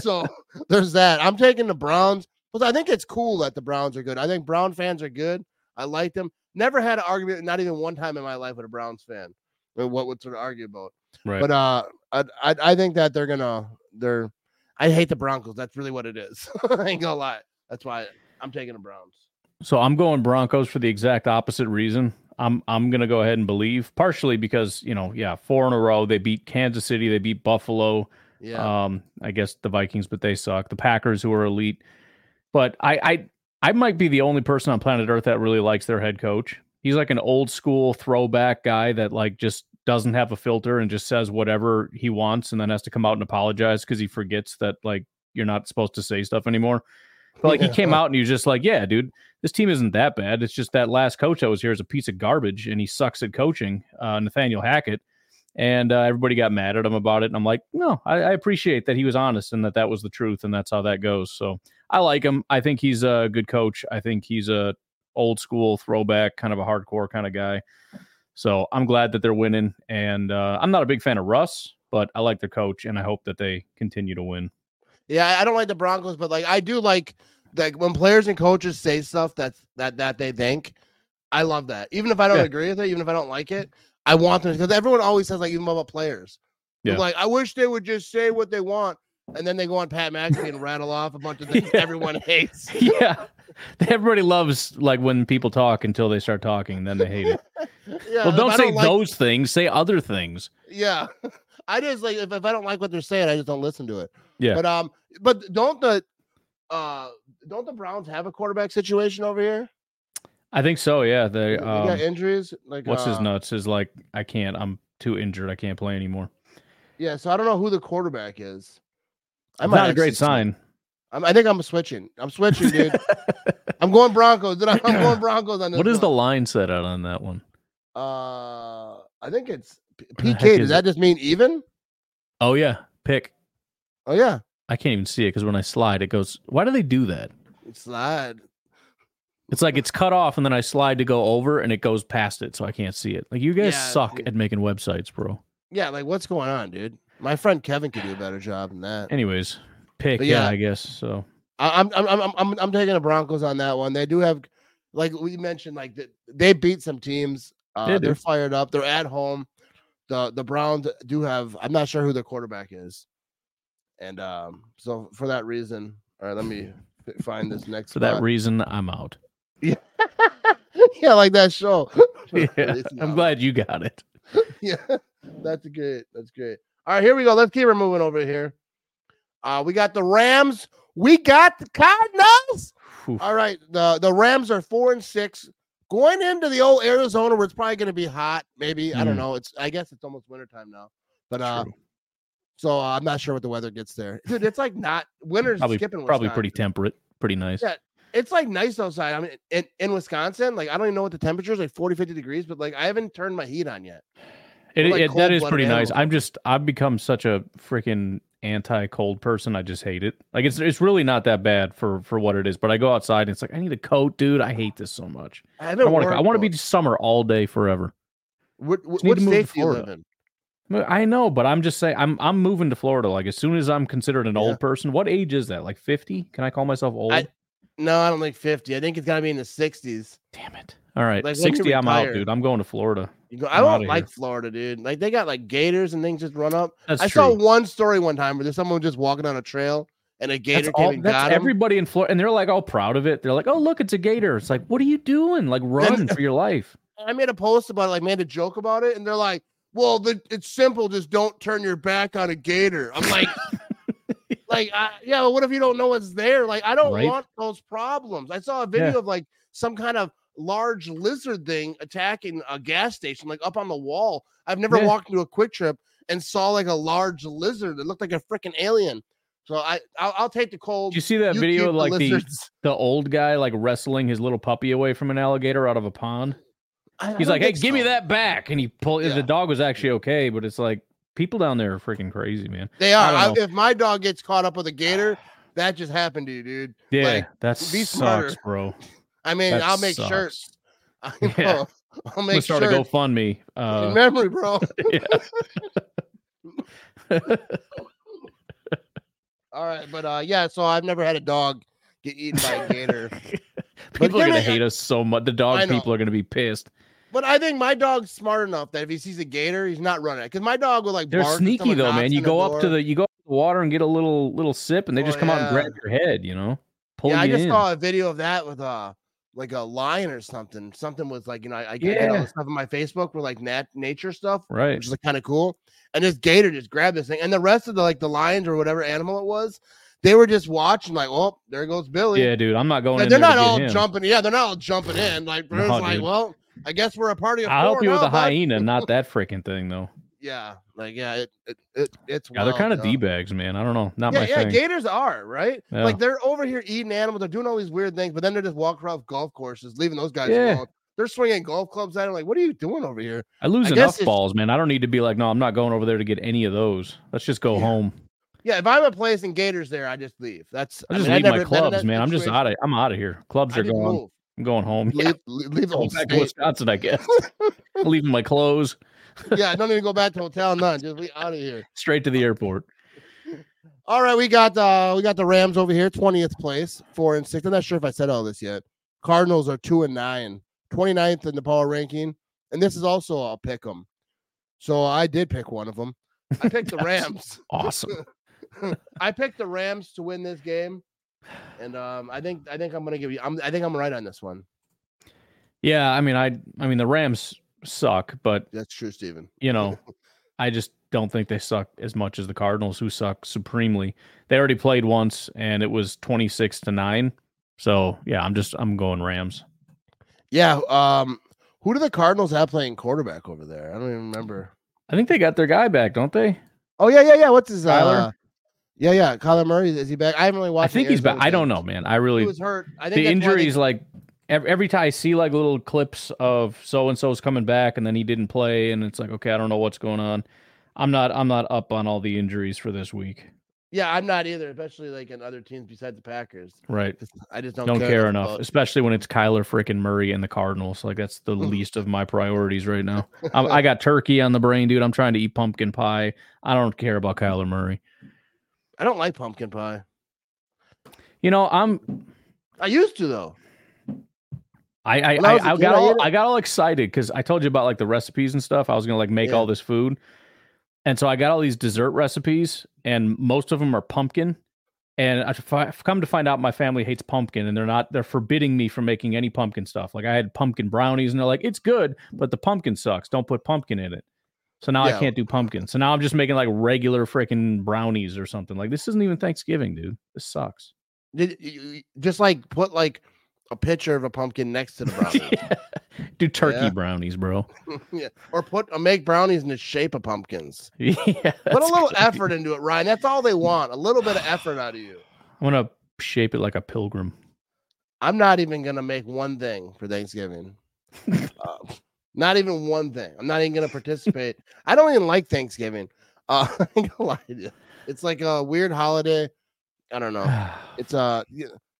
so there's that. I'm taking the Browns. But I think it's cool that the Browns are good. I think Brown fans are good. I like them. Never had an argument, not even one time in my life with a Browns fan. I What would sort of argue about? Right. But uh, I, I I think that they're gonna they're. I hate the Broncos. That's really what it is. I ain't gonna lie. That's why I'm taking the Browns. So I'm going Broncos for the exact opposite reason. I'm I'm gonna go ahead and believe partially because you know yeah four in a row they beat Kansas City they beat Buffalo Yeah. um I guess the Vikings but they suck the Packers who are elite but I I I might be the only person on planet Earth that really likes their head coach. He's like an old school throwback guy that like just doesn't have a filter and just says whatever he wants and then has to come out and apologize because he forgets that like you're not supposed to say stuff anymore. But like he came out and he was just like, yeah, dude, this team isn't that bad. It's just that last coach that was here is a piece of garbage and he sucks at coaching, uh, Nathaniel Hackett. And uh, everybody got mad at him about it. And I'm like, no, I, I appreciate that he was honest and that that was the truth and that's how that goes. So I like him. I think he's a good coach. I think he's a old school throwback, kind of a hardcore kind of guy. So I'm glad that they're winning. And uh, I'm not a big fan of Russ, but I like their coach and I hope that they continue to win. Yeah, I- don't like the Broncos, but like I do like like when players and coaches say stuff that's that that they think. I love that. Even if I don't Yeah. agree with it, even if I don't like it, I want them because everyone always says like even about players. Yeah. Like I wish they would just say what they want, and then they go on Pat McAfee and rattle off a bunch of things Yeah. everyone hates. yeah. Everybody loves like when people talk until they start talking, then they hate it. Yeah, well, don't say like- those things, say other things. Yeah, I just like if, if I don't like what they're saying, I just don't listen to it. Yeah. But um, but don't the uh don't the Browns have a quarterback situation over here? I think so, yeah. They They got um, injuries. Like what's his uh, nuts is like I can't, I'm too injured, I can't play anymore. Yeah, so I don't know who the quarterback is. I'm Not a great sign. I'm, I think I'm switching. I'm switching, dude. I'm going Broncos. Dude, I'm going Broncos on this. What is the line set out on that one? Uh, I think it's P- the heck PK. Does that just mean even? Oh yeah, pick. Oh yeah, I can't even see it because when I slide, it goes. Why do they do that? slide. It's like it's cut off, and then I slide to go over, and it goes past it, so I can't see it. Like you guys Yeah, suck dude. at making websites, bro. Yeah, like what's going on, dude? My friend Kevin could do a better job than that. Anyways, pick. But Yeah. I guess so. I- I'm I'm I'm I'm I'm taking the Broncos on that one. They do have, like we mentioned, like they beat some teams. Uh, They they're fired up. They're at home. The the Browns do have. I'm not sure who their quarterback is, and um, so for that reason, all right, let me find this next For that reason, I'm out. Yeah, yeah, like that show. Yeah, I'm glad you got it. yeah, that's great. That's great. All right, here we go. Let's keep it moving over here. Uh, we got the Rams. We got the Cardinals. Whew. All right, the the Rams are four and six. Going into the old Arizona, where it's probably going to be hot. Maybe I don't Mm. know. It's I guess it's almost wintertime now, but uh, True. so uh, I'm not sure what the weather gets there, dude. It's like not winter's Probably skipping. probably pretty temperate, pretty nice. Yeah. It's like nice outside. I mean, in, in Wisconsin, like I don't even know what the temperature is, like 40, 50 degrees, but like I haven't turned my heat on yet. It, like it- that is pretty nice. I'm just I've become such a freaking anti-cold person. I just hate it. Like it's it's really not that bad for for what it is. But I go outside and it's like I need a coat, dude. I hate this so much. I haven't. want to I want to be summer all day forever. What, what, what to move to state do you live in? I know, but I'm just saying I'm I'm moving to Florida. Like as soon as I'm considered an Yeah. old person, what age is that? Like 50? Can I call myself old? I- No, I don't think 50. I think it's got to be in the 60s. Damn it! All right, Like, 60. I'm out, dude. I'm going to Florida. You go, I don't like here. Florida, dude. Like they got like gators and things just run up. That's I true. saw one story one time where there's someone just walking on a trail and a That's, gator all, came and that's got him. everybody in Florida, and they're like all proud of it. They're like, "Oh, look, it's a gator." It's like, what are you doing? Like, run for your life. I made a post about it, like made a joke about it, and they're like, "Well, the, it's simple. Just don't turn your back on a gator." I'm like, like, I, yeah, well, what if you don't know what's there? Like, I don't Right. want those problems. I saw a video of like some kind of large lizard thing attacking a gas station, like up on the wall. I've never Yeah. walked into a Kwik Trip and saw like a large lizard that looked like a freaking alien. So I, I'll, I'll take the cold. Did you see that You video of like the the old guy like wrestling his little puppy away from an alligator out of a pond? I- I He's don't like, "Hey, think give me that back!" And he pulled. Yeah. The dog was actually okay, but it's like people down there are freaking crazy, man. They are. don't I if my dog gets caught up with a gator, that just happened to you, dude. Yeah, Like, that be sucks, bro. I mean, That I'll make sucks. shirts. I Yeah. know. I'll I'm gonna make start shirts. a GoFundMe. In Uh, memory, bro. yeah. All right, but uh, yeah. So I've never had a dog get eaten by a gator. people are gonna I- hate us so much. The I dog people are gonna be pissed. But I think my dog's smart enough that if he sees a gator, he's not running it. Because my dog will like. They're sneaky though, man. You go up to the you go up to the water and get a little little sip, and they Oh, just come out and grab your head. You know, pull Yeah, I just in. saw a video of that with uh like a lion or something. Something was like you know I, I get all this stuff on my Facebook with like nat nature stuff. right. which is like kind of cool. And this gator just grabbed this thing, and the rest of the like the lions or whatever animal it was, they were just watching like, oh, there goes Billy. Yeah, dude, I'm not going. Like, in they're not all him. jumping. Yeah, they're not all jumping in. Like, No, like, dude. well, I guess we're a party of I'll help you with a bud." hyena, not that freaking thing though. Yeah, like yeah, it, it, it it's Yeah, they're kind of d bags, man. I don't know, not Yeah, my yeah, thing. gators are right. Yeah. Like they're over here eating animals. They're doing all these weird things, but then they're just walking around golf courses, leaving those guys Yeah. alone. They're swinging golf clubs at him. Like, what are you doing over here? I lose I enough balls, man. I don't need to be like, no, I'm not going over there to get any of those. Let's just go home. Yeah, if I'm a place and gators there, I just leave. That's I just mean, leave never my clubs, man. I'm just out of. I'm out of here. Clubs I are gone. move. I'm going home. Yeah, Leave, leave the whole back to. Wisconsin, I guess. Leaving my clothes yeah, I don't even go back to hotel. None. Just leave out of here. straight to the airport. All right, we got uh we got the Rams over here, 20th place, four and six. I'm not sure if I said all this yet. Cardinals are two and nine, 29th in the power ranking, and this is also a pick 'em. So I did pick one of them. I picked the Rams. Awesome. I picked the Rams to win this game, and um, I think I think I'm gonna give you. I'm, I think I'm right on this one. Yeah, I mean, I, I mean, the Rams suck, but That's true, Steven. you know, I just don't think they suck as much as the Cardinals, who suck supremely. They already played once, and it was twenty six to nine. So yeah, I'm just I'm going Rams. Yeah. Um, who do the Cardinals have playing quarterback over there? I don't even remember. I think they got their guy back, don't they? Oh yeah, yeah, yeah. What's his Kyler? Yeah, yeah. Kyler Murray is he back? I haven't really watched. I think he's back. I don't know, man. I He really was hurt. I think the why they- injuries like every, every time I see like little clips of so and so's coming back and then he didn't play and it's like okay, I don't know what's going on. I'm not I'm not up on all the injuries for this week. Yeah, I'm not either, especially like in other teams besides the Packers. Right. I just don't, Don't care enough, about- especially when it's Kyler freaking Murray and the Cardinals. Like that's the least of my priorities right now. I, I got turkey on the brain, dude. I'm trying to eat pumpkin pie. I don't care about Kyler Murray. I don't like pumpkin pie. You know, I'm I used to though. I I, I I, I got all. I got all excited because I told you about like the recipes and stuff. I was gonna like make Yeah. all this food, and so I got all these dessert recipes, and most of them are pumpkin, And I've come to find out my family hates pumpkin, and they're not. They're forbidding me from making any pumpkin stuff. Like I had pumpkin brownies, and they're like, "It's good, but the pumpkin sucks. Don't put pumpkin in it." So now Yeah. I can't do pumpkin. So now I'm just making like regular freaking brownies or something. Like this isn't even Thanksgiving, dude. This sucks. Did you- you- just like put like a picture of a pumpkin next to the brownie. Do turkey Yeah. brownies, bro. yeah. Or put uh, make brownies in the shape of pumpkins. yeah, Put a little good. effort into it, Ryan. That's all they want. A little bit of effort out of you. I'm gonna shape it like a pilgrim. I'm not even gonna make one thing for Thanksgiving. uh, not even one thing. I'm not even gonna participate. I don't even like Thanksgiving. Uh, I ain't gonna lie to you. It's like a weird holiday. I don't know. It's uh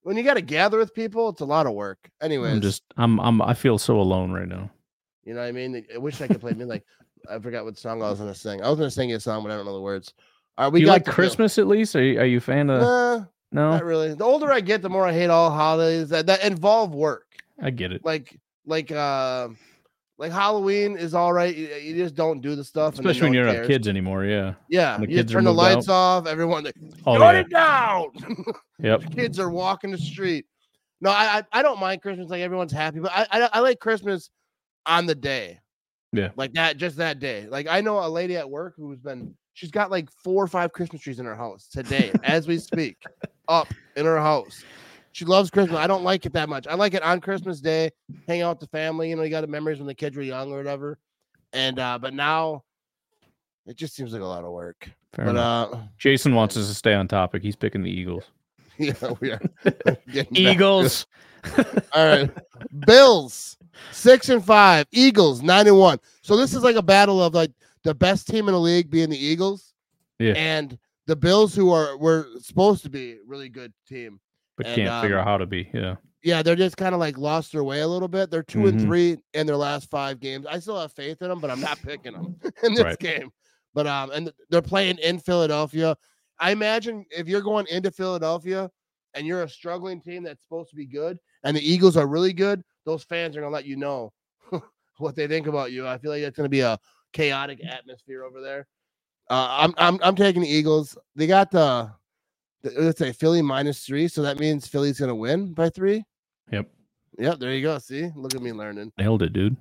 when you got to gather with people, it's a lot of work. Anyways, I'm just I'm I'm I feel so alone right now. you know what I mean. I wish I could play. me like I forgot what song I was gonna sing. I was gonna sing a song, but I don't know the words. All right, we Do you like Christmas at least? Are you, are you a fan of? Nah, no, not really. The older I get, the more I hate all holidays that, that involve work. I get it. like like uh like Halloween is all right. You, you just don't do the stuff, Especially when you one don't have cares. kids anymore. Yeah. Yeah, the you turn the lights off. Everyone, like, Oh yeah. it down. Yep. kids are walking the street. No, I, I I don't mind Christmas. Like everyone's happy, but I, I I like Christmas on the day. Yeah. like that, just that day. Like I know a lady at work who's been. She's got like four or five Christmas trees in her house today, as we speak, up in her house. She loves Christmas. I don't like it that much. I like it on Christmas Day, hang out with the family. You know, you got the memories when the kids were young or whatever. And uh, but now it just seems like a lot of work. Fair but enough. uh, Jason wants us to stay on topic. He's picking the Eagles. yeah, we are. Eagles. All right. Bills, six and five. Eagles, nine and one. So this is like a battle of like the best team in the league being the Eagles. Yeah. And the Bills, who are were supposed to be a really good team. But And, can't figure um, out how to be. Yeah. Yeah, they're just kind of like lost their way a little bit. They're 2 and Mhm. three in their last five games. I still have faith in them, but I'm not picking them in this Right. game. But um, and they're playing in Philadelphia. I imagine if you're going into Philadelphia and you're a struggling team that's supposed to be good, and the Eagles are really good, those fans are gonna let you know what they think about you. I feel like it's gonna be a chaotic atmosphere over there. Uh, I'm I'm I'm taking the Eagles. They got the- let's say Philly minus three, so that means Philly's gonna win by three. Yep. Yep, there you go. See, look at me learning. Nailed it, dude.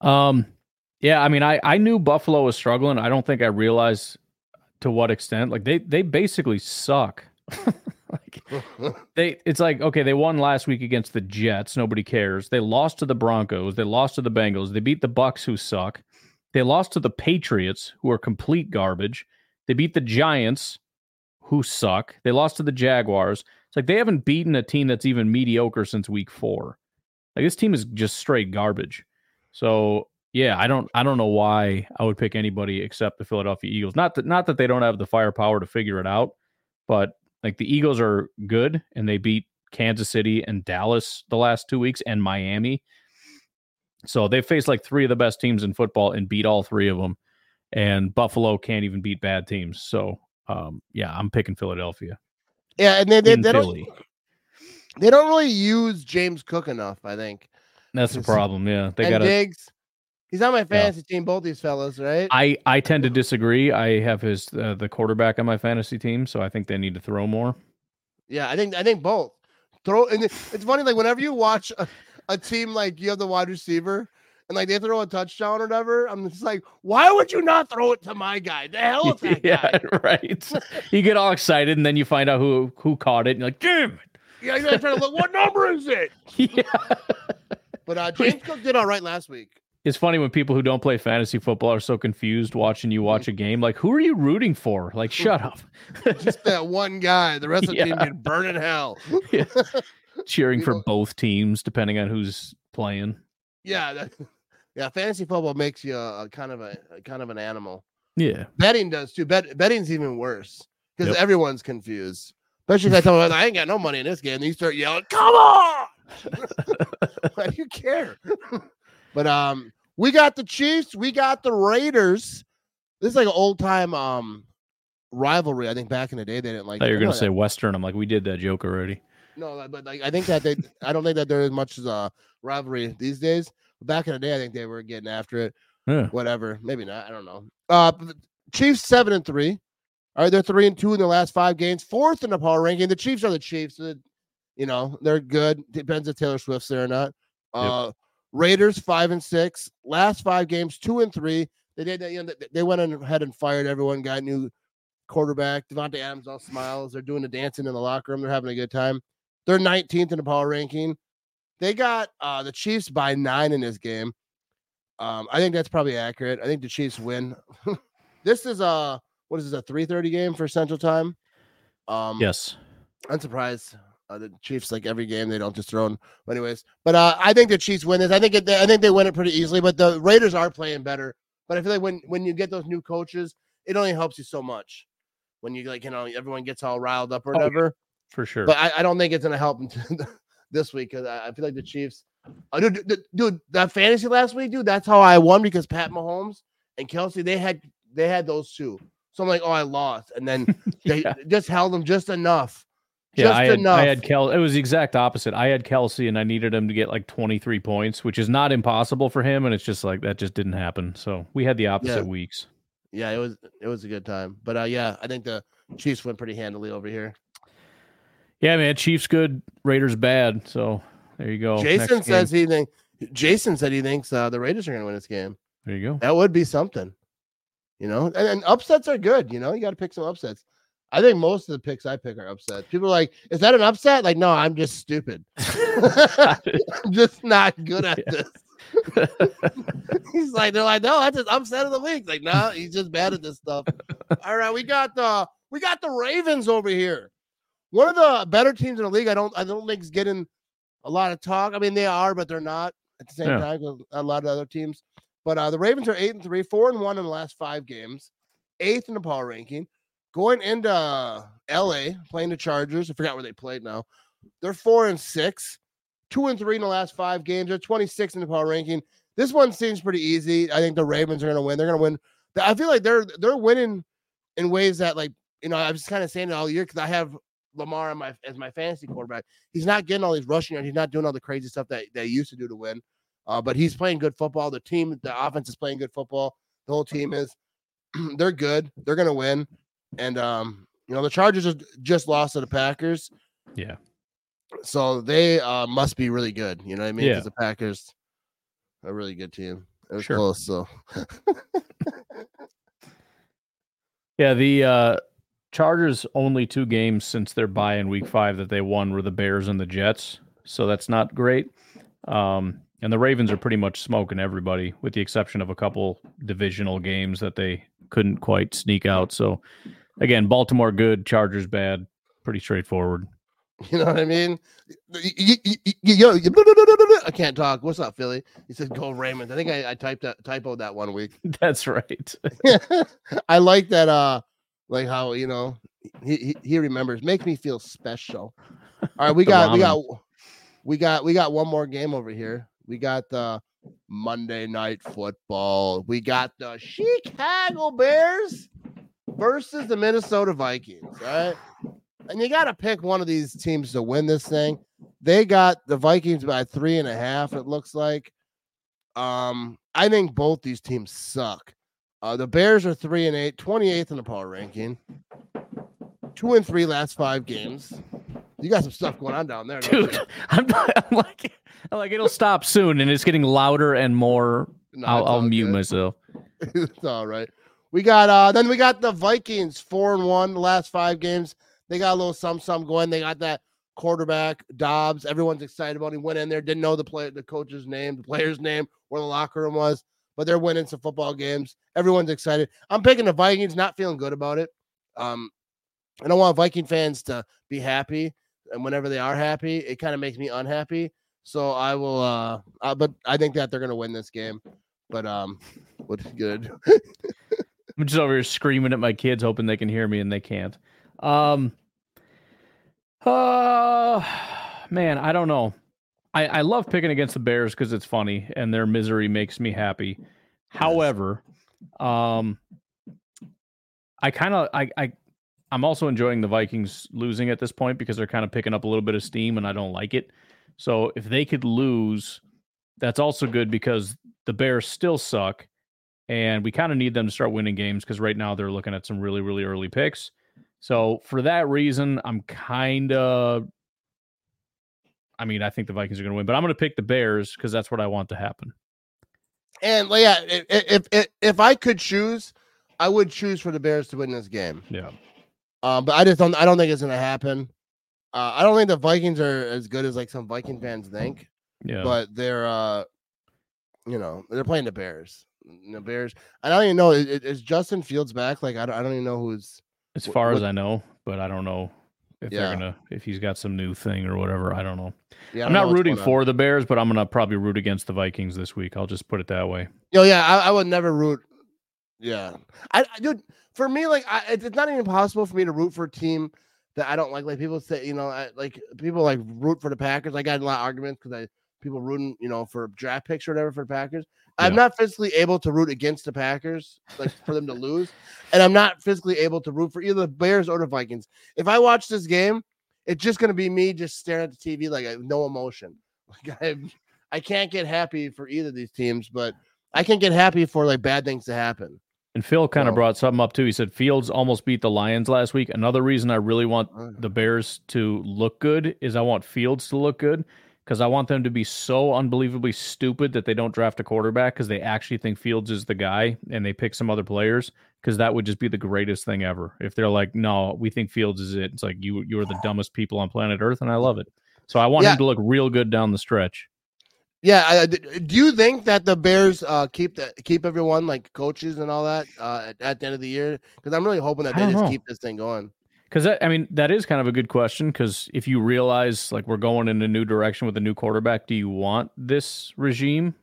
Um, yeah, I mean, I I knew Buffalo was struggling. I don't think I realized to what extent. Like they they basically suck. like they it's like okay, they won last week against the Jets. Nobody cares. They lost to the Broncos. They lost to the Bengals. They beat the Bucks, who suck. They lost to the Patriots, who are complete garbage. They beat the Giants, who suck. They lost to the Jaguars. It's like they haven't beaten a team that's even mediocre since week four. Like this team is just straight garbage. So yeah, I don't I don't know why I would pick anybody except the Philadelphia Eagles. Not that not that they don't have the firepower to figure it out, but like the Eagles are good and they beat Kansas City and Dallas the last two weeks and Miami. So they faced like three of the best teams in football and beat all three of them. And Buffalo can't even beat bad teams. So um, yeah, I'm picking Philadelphia. Yeah, and they they, they don't they don't really use James Cook enough. I think. That's the problem. Yeah, they got. Diggs, he's on my fantasy team. Both these fellas, right? I I tend to disagree. I have his uh, the quarterback on my fantasy team, so I think they need to throw more. yeah, I think I think both. Throw and it's funny like whenever you watch a, a team like you have the wide receiver and like they throw a touchdown or whatever, I'm just like, why would you not throw it to my guy? The hell with that yeah, guy. right. you get all excited, and then you find out who who caught it, and you're like, damn Yeah, you're trying to look. What number is it? it. Yeah. But uh, James Cook did all right last week. It's funny when people who don't play fantasy football are so confused watching you watch a game. Like, who are you rooting for? Like, shut up. Just that one guy. The rest of the team Yeah. can burn in hell. yeah. Cheering for both teams, depending on who's playing. Yeah, that, yeah. Fantasy football makes you a, a kind of a, a kind of an animal. Yeah. Betting does too. Bet betting's even worse because Yep. everyone's confused. Especially if I tell them I ain't got no money in this game, and you start yelling, "Come on!" Why do you care? but um, we got the Chiefs, we got the Raiders. This is like an old time um rivalry. I think back in the day they didn't like. You're gonna say that- Western. I'm like, we did that joke already. no, but like I think that they. I don't think that there is much as a rivalry these days. Back in the day, I think they were getting after it. Yeah. Whatever, maybe not. I don't know. Uh, Chiefs seven and three. All right, they're three and two in the last five games, fourth in the power ranking. The Chiefs are the Chiefs. So you know, they're good. Depends if Taylor Swift's there or not. Uh, yep. Raiders five and six. Last five games, two and three. They did. You know, they went ahead and fired everyone. Got new quarterback. Davante Adams all smiles. They're doing the dancing in the locker room. They're having a good time. They're 19th in the power ranking. They got uh, the Chiefs by nine in this game. Um, I think that's probably accurate. I think the Chiefs win. this is a what is this a 3:30 game for Central Time? Um, yes. I'm surprised. Uh, the Chiefs like every game they don't just throw in. But anyways, but uh, I think the Chiefs win this. I think it, I think they win it pretty easily. But the Raiders are playing better. But I feel like when when you get those new coaches, it only helps you so much. When you like, you know, everyone gets all riled up or whatever. Oh, for sure. But I, I, don't think it's going to help this week because I, I, feel like the Chiefs. Uh, dude, dude, that fantasy last week, dude. That's how I won because Pat Mahomes and Kelce they had they had those two. So I'm like, oh, I lost, and then they yeah. just held them just enough yeah, Just I had, enough. I had Kel. It was the exact opposite. I had Kelce, and I needed him to get like 23 points, which is not impossible for him. And it's just like that just didn't happen. So we had the opposite yeah. weeks. Yeah, it was it was a good time. But uh, yeah, I think the Chiefs went pretty handily over here. Yeah, man. Chiefs good, Raiders bad. So there you go. Jason says he think Jason said he thinks uh, the Raiders are going to win this game. There you go. That would be something. You know, and, and upsets are good. You know, you got to pick some upsets. I think most of the picks I pick are upsets. People are like, "Is that an upset?" Like, no, I'm just stupid. I'm just not good at this. he's like, they're like, no, that's an upset of the week. Like, no, he's just bad at this stuff. All right, we got the we got the Ravens over here. One of the better teams in the league. I don't I don't think is getting a lot of talk. I mean, they are, but they're not at the same yeah. time. A lot of other teams. But uh, the Ravens are eight and three, four and one in the last five games, eighth in the power ranking going into LA playing the Chargers. I forgot where they played now. They're four and six, two and three in the last five games. They're 26 in the power ranking. This one seems pretty easy. I think the Ravens are going to win. They're going to win. I feel like they're they're winning in ways that like you know I was just kind of saying it all year because I have Lamar on my as my fantasy quarterback. He's not getting all these rushing yards. He's not doing all the crazy stuff that they used to do to win. Uh, but he's playing good football. The team, the offense is playing good football. The whole team is. they're good. They're going to win. And um, you know, the Chargers just lost to the Packers. Yeah. So they uh, must be really good. You know what I mean? Because yeah. the Packers are a really good team. It was sure. close, so Yeah, the uh Chargers only two games since their bye in week five that they won were the Bears and the Jets. So that's not great. Um, and the Ravens are pretty much smoking everybody, with the exception of a couple divisional games that they couldn't quite sneak out. So again, Baltimore good, Chargers bad. Pretty straightforward. You know what I mean? I can't talk. What's up, Philly? He said, "Go Raymond." I think I, I typed that typoed that one week. That's right. I like that. Uh, like how you know he, he, he remembers. Make me feel special. All right, we got we got we got we got one more game over here. We got the Monday night football. We got the Chicago Bears versus the Minnesota Vikings, right? And you got to pick one of these teams to win this thing. They got the Vikings by three and a half, it looks like. Um, I think both these teams suck. Uh, the Bears are three and eight, 28th in the power ranking, two and three last five games. You got some stuff going on down there, dude. I'm, I'm, like, I'm like, it'll stop soon, and it's getting louder and more. No, I'll, I'll mute myself. it's all right. We got uh then we got the Vikings four and one the last five games. They got a little some some going. They got that quarterback Dobbs. Everyone's excited about. Him. He went in there, didn't know the play, the coach's name, the player's name, where the locker room was, but they're winning some football games. Everyone's excited. I'm picking the Vikings. Not feeling good about it. Um, I don't want Viking fans to be happy, and whenever they are happy, it kind of makes me unhappy. So I will. uh, uh But I think that they're going to win this game. But um, what's good? I'm just over here screaming at my kids, hoping they can hear me, and they can't. Um, uh, man, I don't know. I, I love picking against the Bears because it's funny and their misery makes me happy. Yes. However, um, I kind of I, I I'm also enjoying the Vikings losing at this point because they're kind of picking up a little bit of steam and I don't like it. So if they could lose, that's also good because the Bears still suck and we kind of need them to start winning games because right now they're looking at some really, really early picks. So for that reason, I'm kind of. I mean, I think the Vikings are going to win, but I'm going to pick the Bears because that's what I want to happen. And yeah, if, if if I could choose, I would choose for the Bears to win this game. Yeah. Um, but I just don't. I don't think it's going to happen. Uh, I don't think the Vikings are as good as like some Viking fans think. Yeah. But they're, uh, you know, they're playing the Bears. The Bears. I don't even know. Is, is Justin Fields back? Like, I don't, I don't even know who's. As far what- as I know, but I don't know if Yeah. they're gonna if he's got some new thing or whatever. I don't know. Yeah, I'm know rooting for the Bears, but I'm gonna probably root against the Vikings this week. I'll just put it that way. Yo, yeah, I, I would never root. Yeah, I, I dude, for me, like, I, it's not even possible for me to root for a team that I don't like. Like people say, you know, I, like people like root for the Packers. I got a lot of arguments because I people rooting, you know, for draft picks or whatever for the Packers. I'm not physically able to root against the Packers, like for them to lose, and I'm not physically able to root for either the Bears or the Vikings. If I watch this game, it's just gonna be me just staring at the TV like I have no emotion. Like I, I can't get happy for either of these teams, but I can get happy for like bad things to happen. And Phil kind of brought something up too. He said Fields almost beat the Lions last week. Another reason I really want the Bears to look good is I want Fields to look good because I want them to be so unbelievably stupid that they don't draft a quarterback because they actually think Fields is the guy and they pick some other players because that would just be the greatest thing ever. If they're like, no, we think Fields is it. It's like you you are the dumbest people on planet Earth, and I love it. So I want Yeah. him to look real good down the stretch. Yeah, I, do you think that the Bears uh keep the keep everyone like coaches and all that uh at, at the end of the year? Because I'm really hoping that they just know. keep this thing going. Because I mean, that is kind of a good question. Because if you realize like we're going in a new direction with a new quarterback, do you want this regime,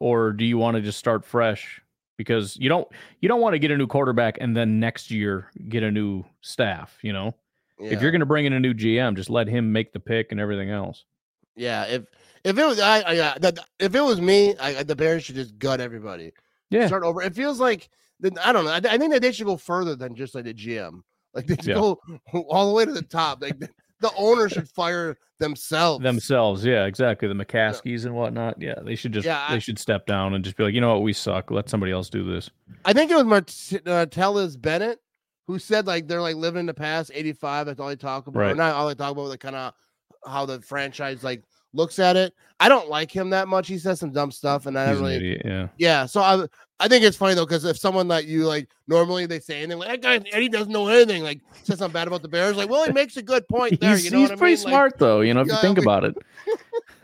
or do you want to just start fresh? Because you don't you don't want to get a new quarterback and then next year get a new staff. You know, if you're going to bring in a new GM, just let him make the pick and everything else. yeah, if if it was I, I yeah, that, if it was me, I, the Bears should just gut everybody. Yeah, Start over. It feels like the, I don't know. I, I think that they should go further than just like the GM. Like they Yeah. go all the way to the top. Like the, owner should fire themselves. themselves. Yeah, exactly. The McCaskeys and whatnot. Yeah, they should just Yeah, I- they should step down and just be like, you know what, we suck. Let somebody else do this. I think it was Martellus Bennett who said like they're like living in the past. Eighty five. That's all they talk about. Or not all they talk about. Like kind of how the franchise like looks at it. I don't like him that much. He says some dumb stuff, and I He's don't an really. idiot. Yeah. Yeah. So I I think it's funny though because if someone that you like normally they say anything like that guy Eddie doesn't know anything like says something bad about the Bears like well he makes a good point there. he's you know he's what I pretty mean? Like, smart though. You know, if you Yeah, think we- about it.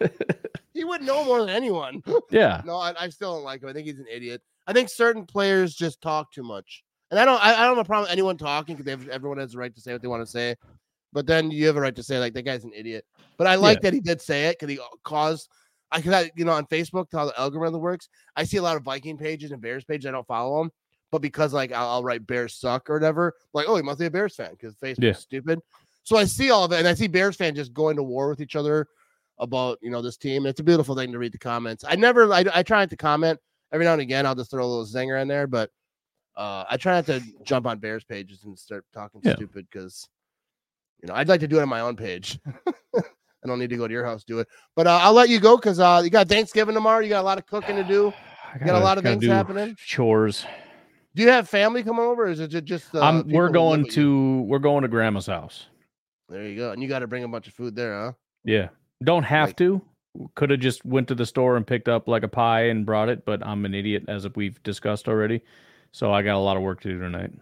he wouldn't know more than anyone. Yeah. No, I, I still don't like him. I think he's an idiot. I think certain players just talk too much, and I don't. I, I don't have a problem with anyone talking because everyone has the right to say what they want to say. But then you have a right to say like that guy's an idiot. But I like that he did say it because he caused. I could, you know, on Facebook, how the algorithm works. I see a lot of Viking pages and Bears pages. I don't follow them, but because like I'll, I'll write Bears suck or whatever, like oh, he must be a Bears fan because Facebook's Yeah. stupid. So I see all of it, and I see Bears fans just going to war with each other about you know this team. It's a beautiful thing to read the comments. I never, I, I try not to comment every now and again. I'll just throw a little zinger in there, but uh, I try not to jump on Bears pages and start talking Yeah. stupid because you know I'd like to do it on my own page. I don't need to go to your house do it, but uh, I'll let you go because uh, you got Thanksgiving tomorrow. You got a lot of cooking to do. I got a lot of gotta things happening? Chores. Do you have family coming over, or is it just? Uh, I'm, we're going you? to we're going to grandma's house. There you go, and you got to bring a bunch of food there, huh? Yeah. Don't have Like- to. Could have just went to the store and picked up like a pie and brought it, but I'm an idiot as we've discussed already. So I got a lot of work to do tonight.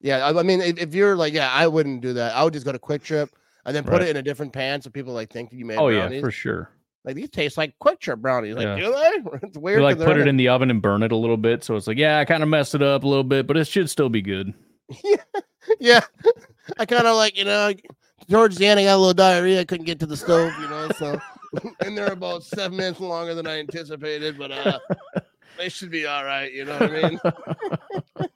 Yeah, I, I mean, if, if you're like, yeah, I wouldn't do that. I would just go to Kwik Trip and then put Right. it in a different pan so people like think you made Oh brownies. yeah, for sure. Like these taste like Kwik Trip brownies. Like, Yeah. do they? it's weird. You like put it in the oven and burn it a little bit, so it's like, yeah, I kind of messed it up a little bit, but it should still be good. yeah. yeah. I kind of like, you know, George the end, I got a little diarrhea. I couldn't get to the stove, you know, so and they're about seven minutes longer than I anticipated, but uh, they should be all right. You know what I mean?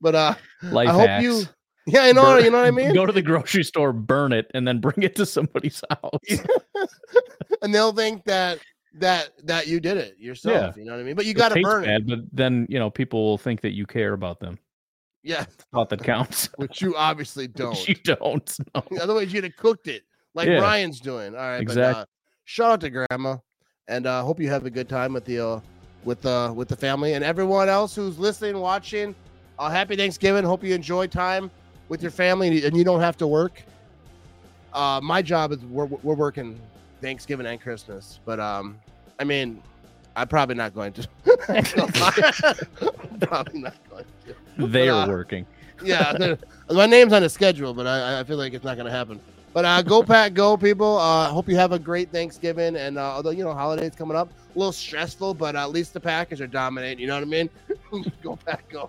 But uh, Life I hope hacks. you, yeah, I know, Burn- you know what I mean? Go to the grocery store, burn it, and then bring it to somebody's house. and they'll think that that that you did it yourself. You know what I mean? But you got to burn it. but then you know people will think that you care about them. Yeah, Thought that counts. which you obviously don't. you don't. No. Otherwise, you'd have cooked it like Yeah. Ryan's doing. All right, Exact- But, uh, shout out to Grandma, and uh, hope you have a good time with the uh, with the with the family and everyone else who's listening, watching. Uh, happy Thanksgiving. Hope you enjoy time with your family and you don't have to work. Uh, my job is we're, we're working Thanksgiving and Christmas, but um, I mean, I'm probably not going to. probably not going to. They are uh, working. Yeah, my name's on the schedule, but I, I feel like it's not going to happen. But uh, go pack, go people. Uh, hope you have a great Thanksgiving, and uh, although you know holidays coming up, a little stressful, but at least the Packers are dominating. You know what I mean? go pack, go.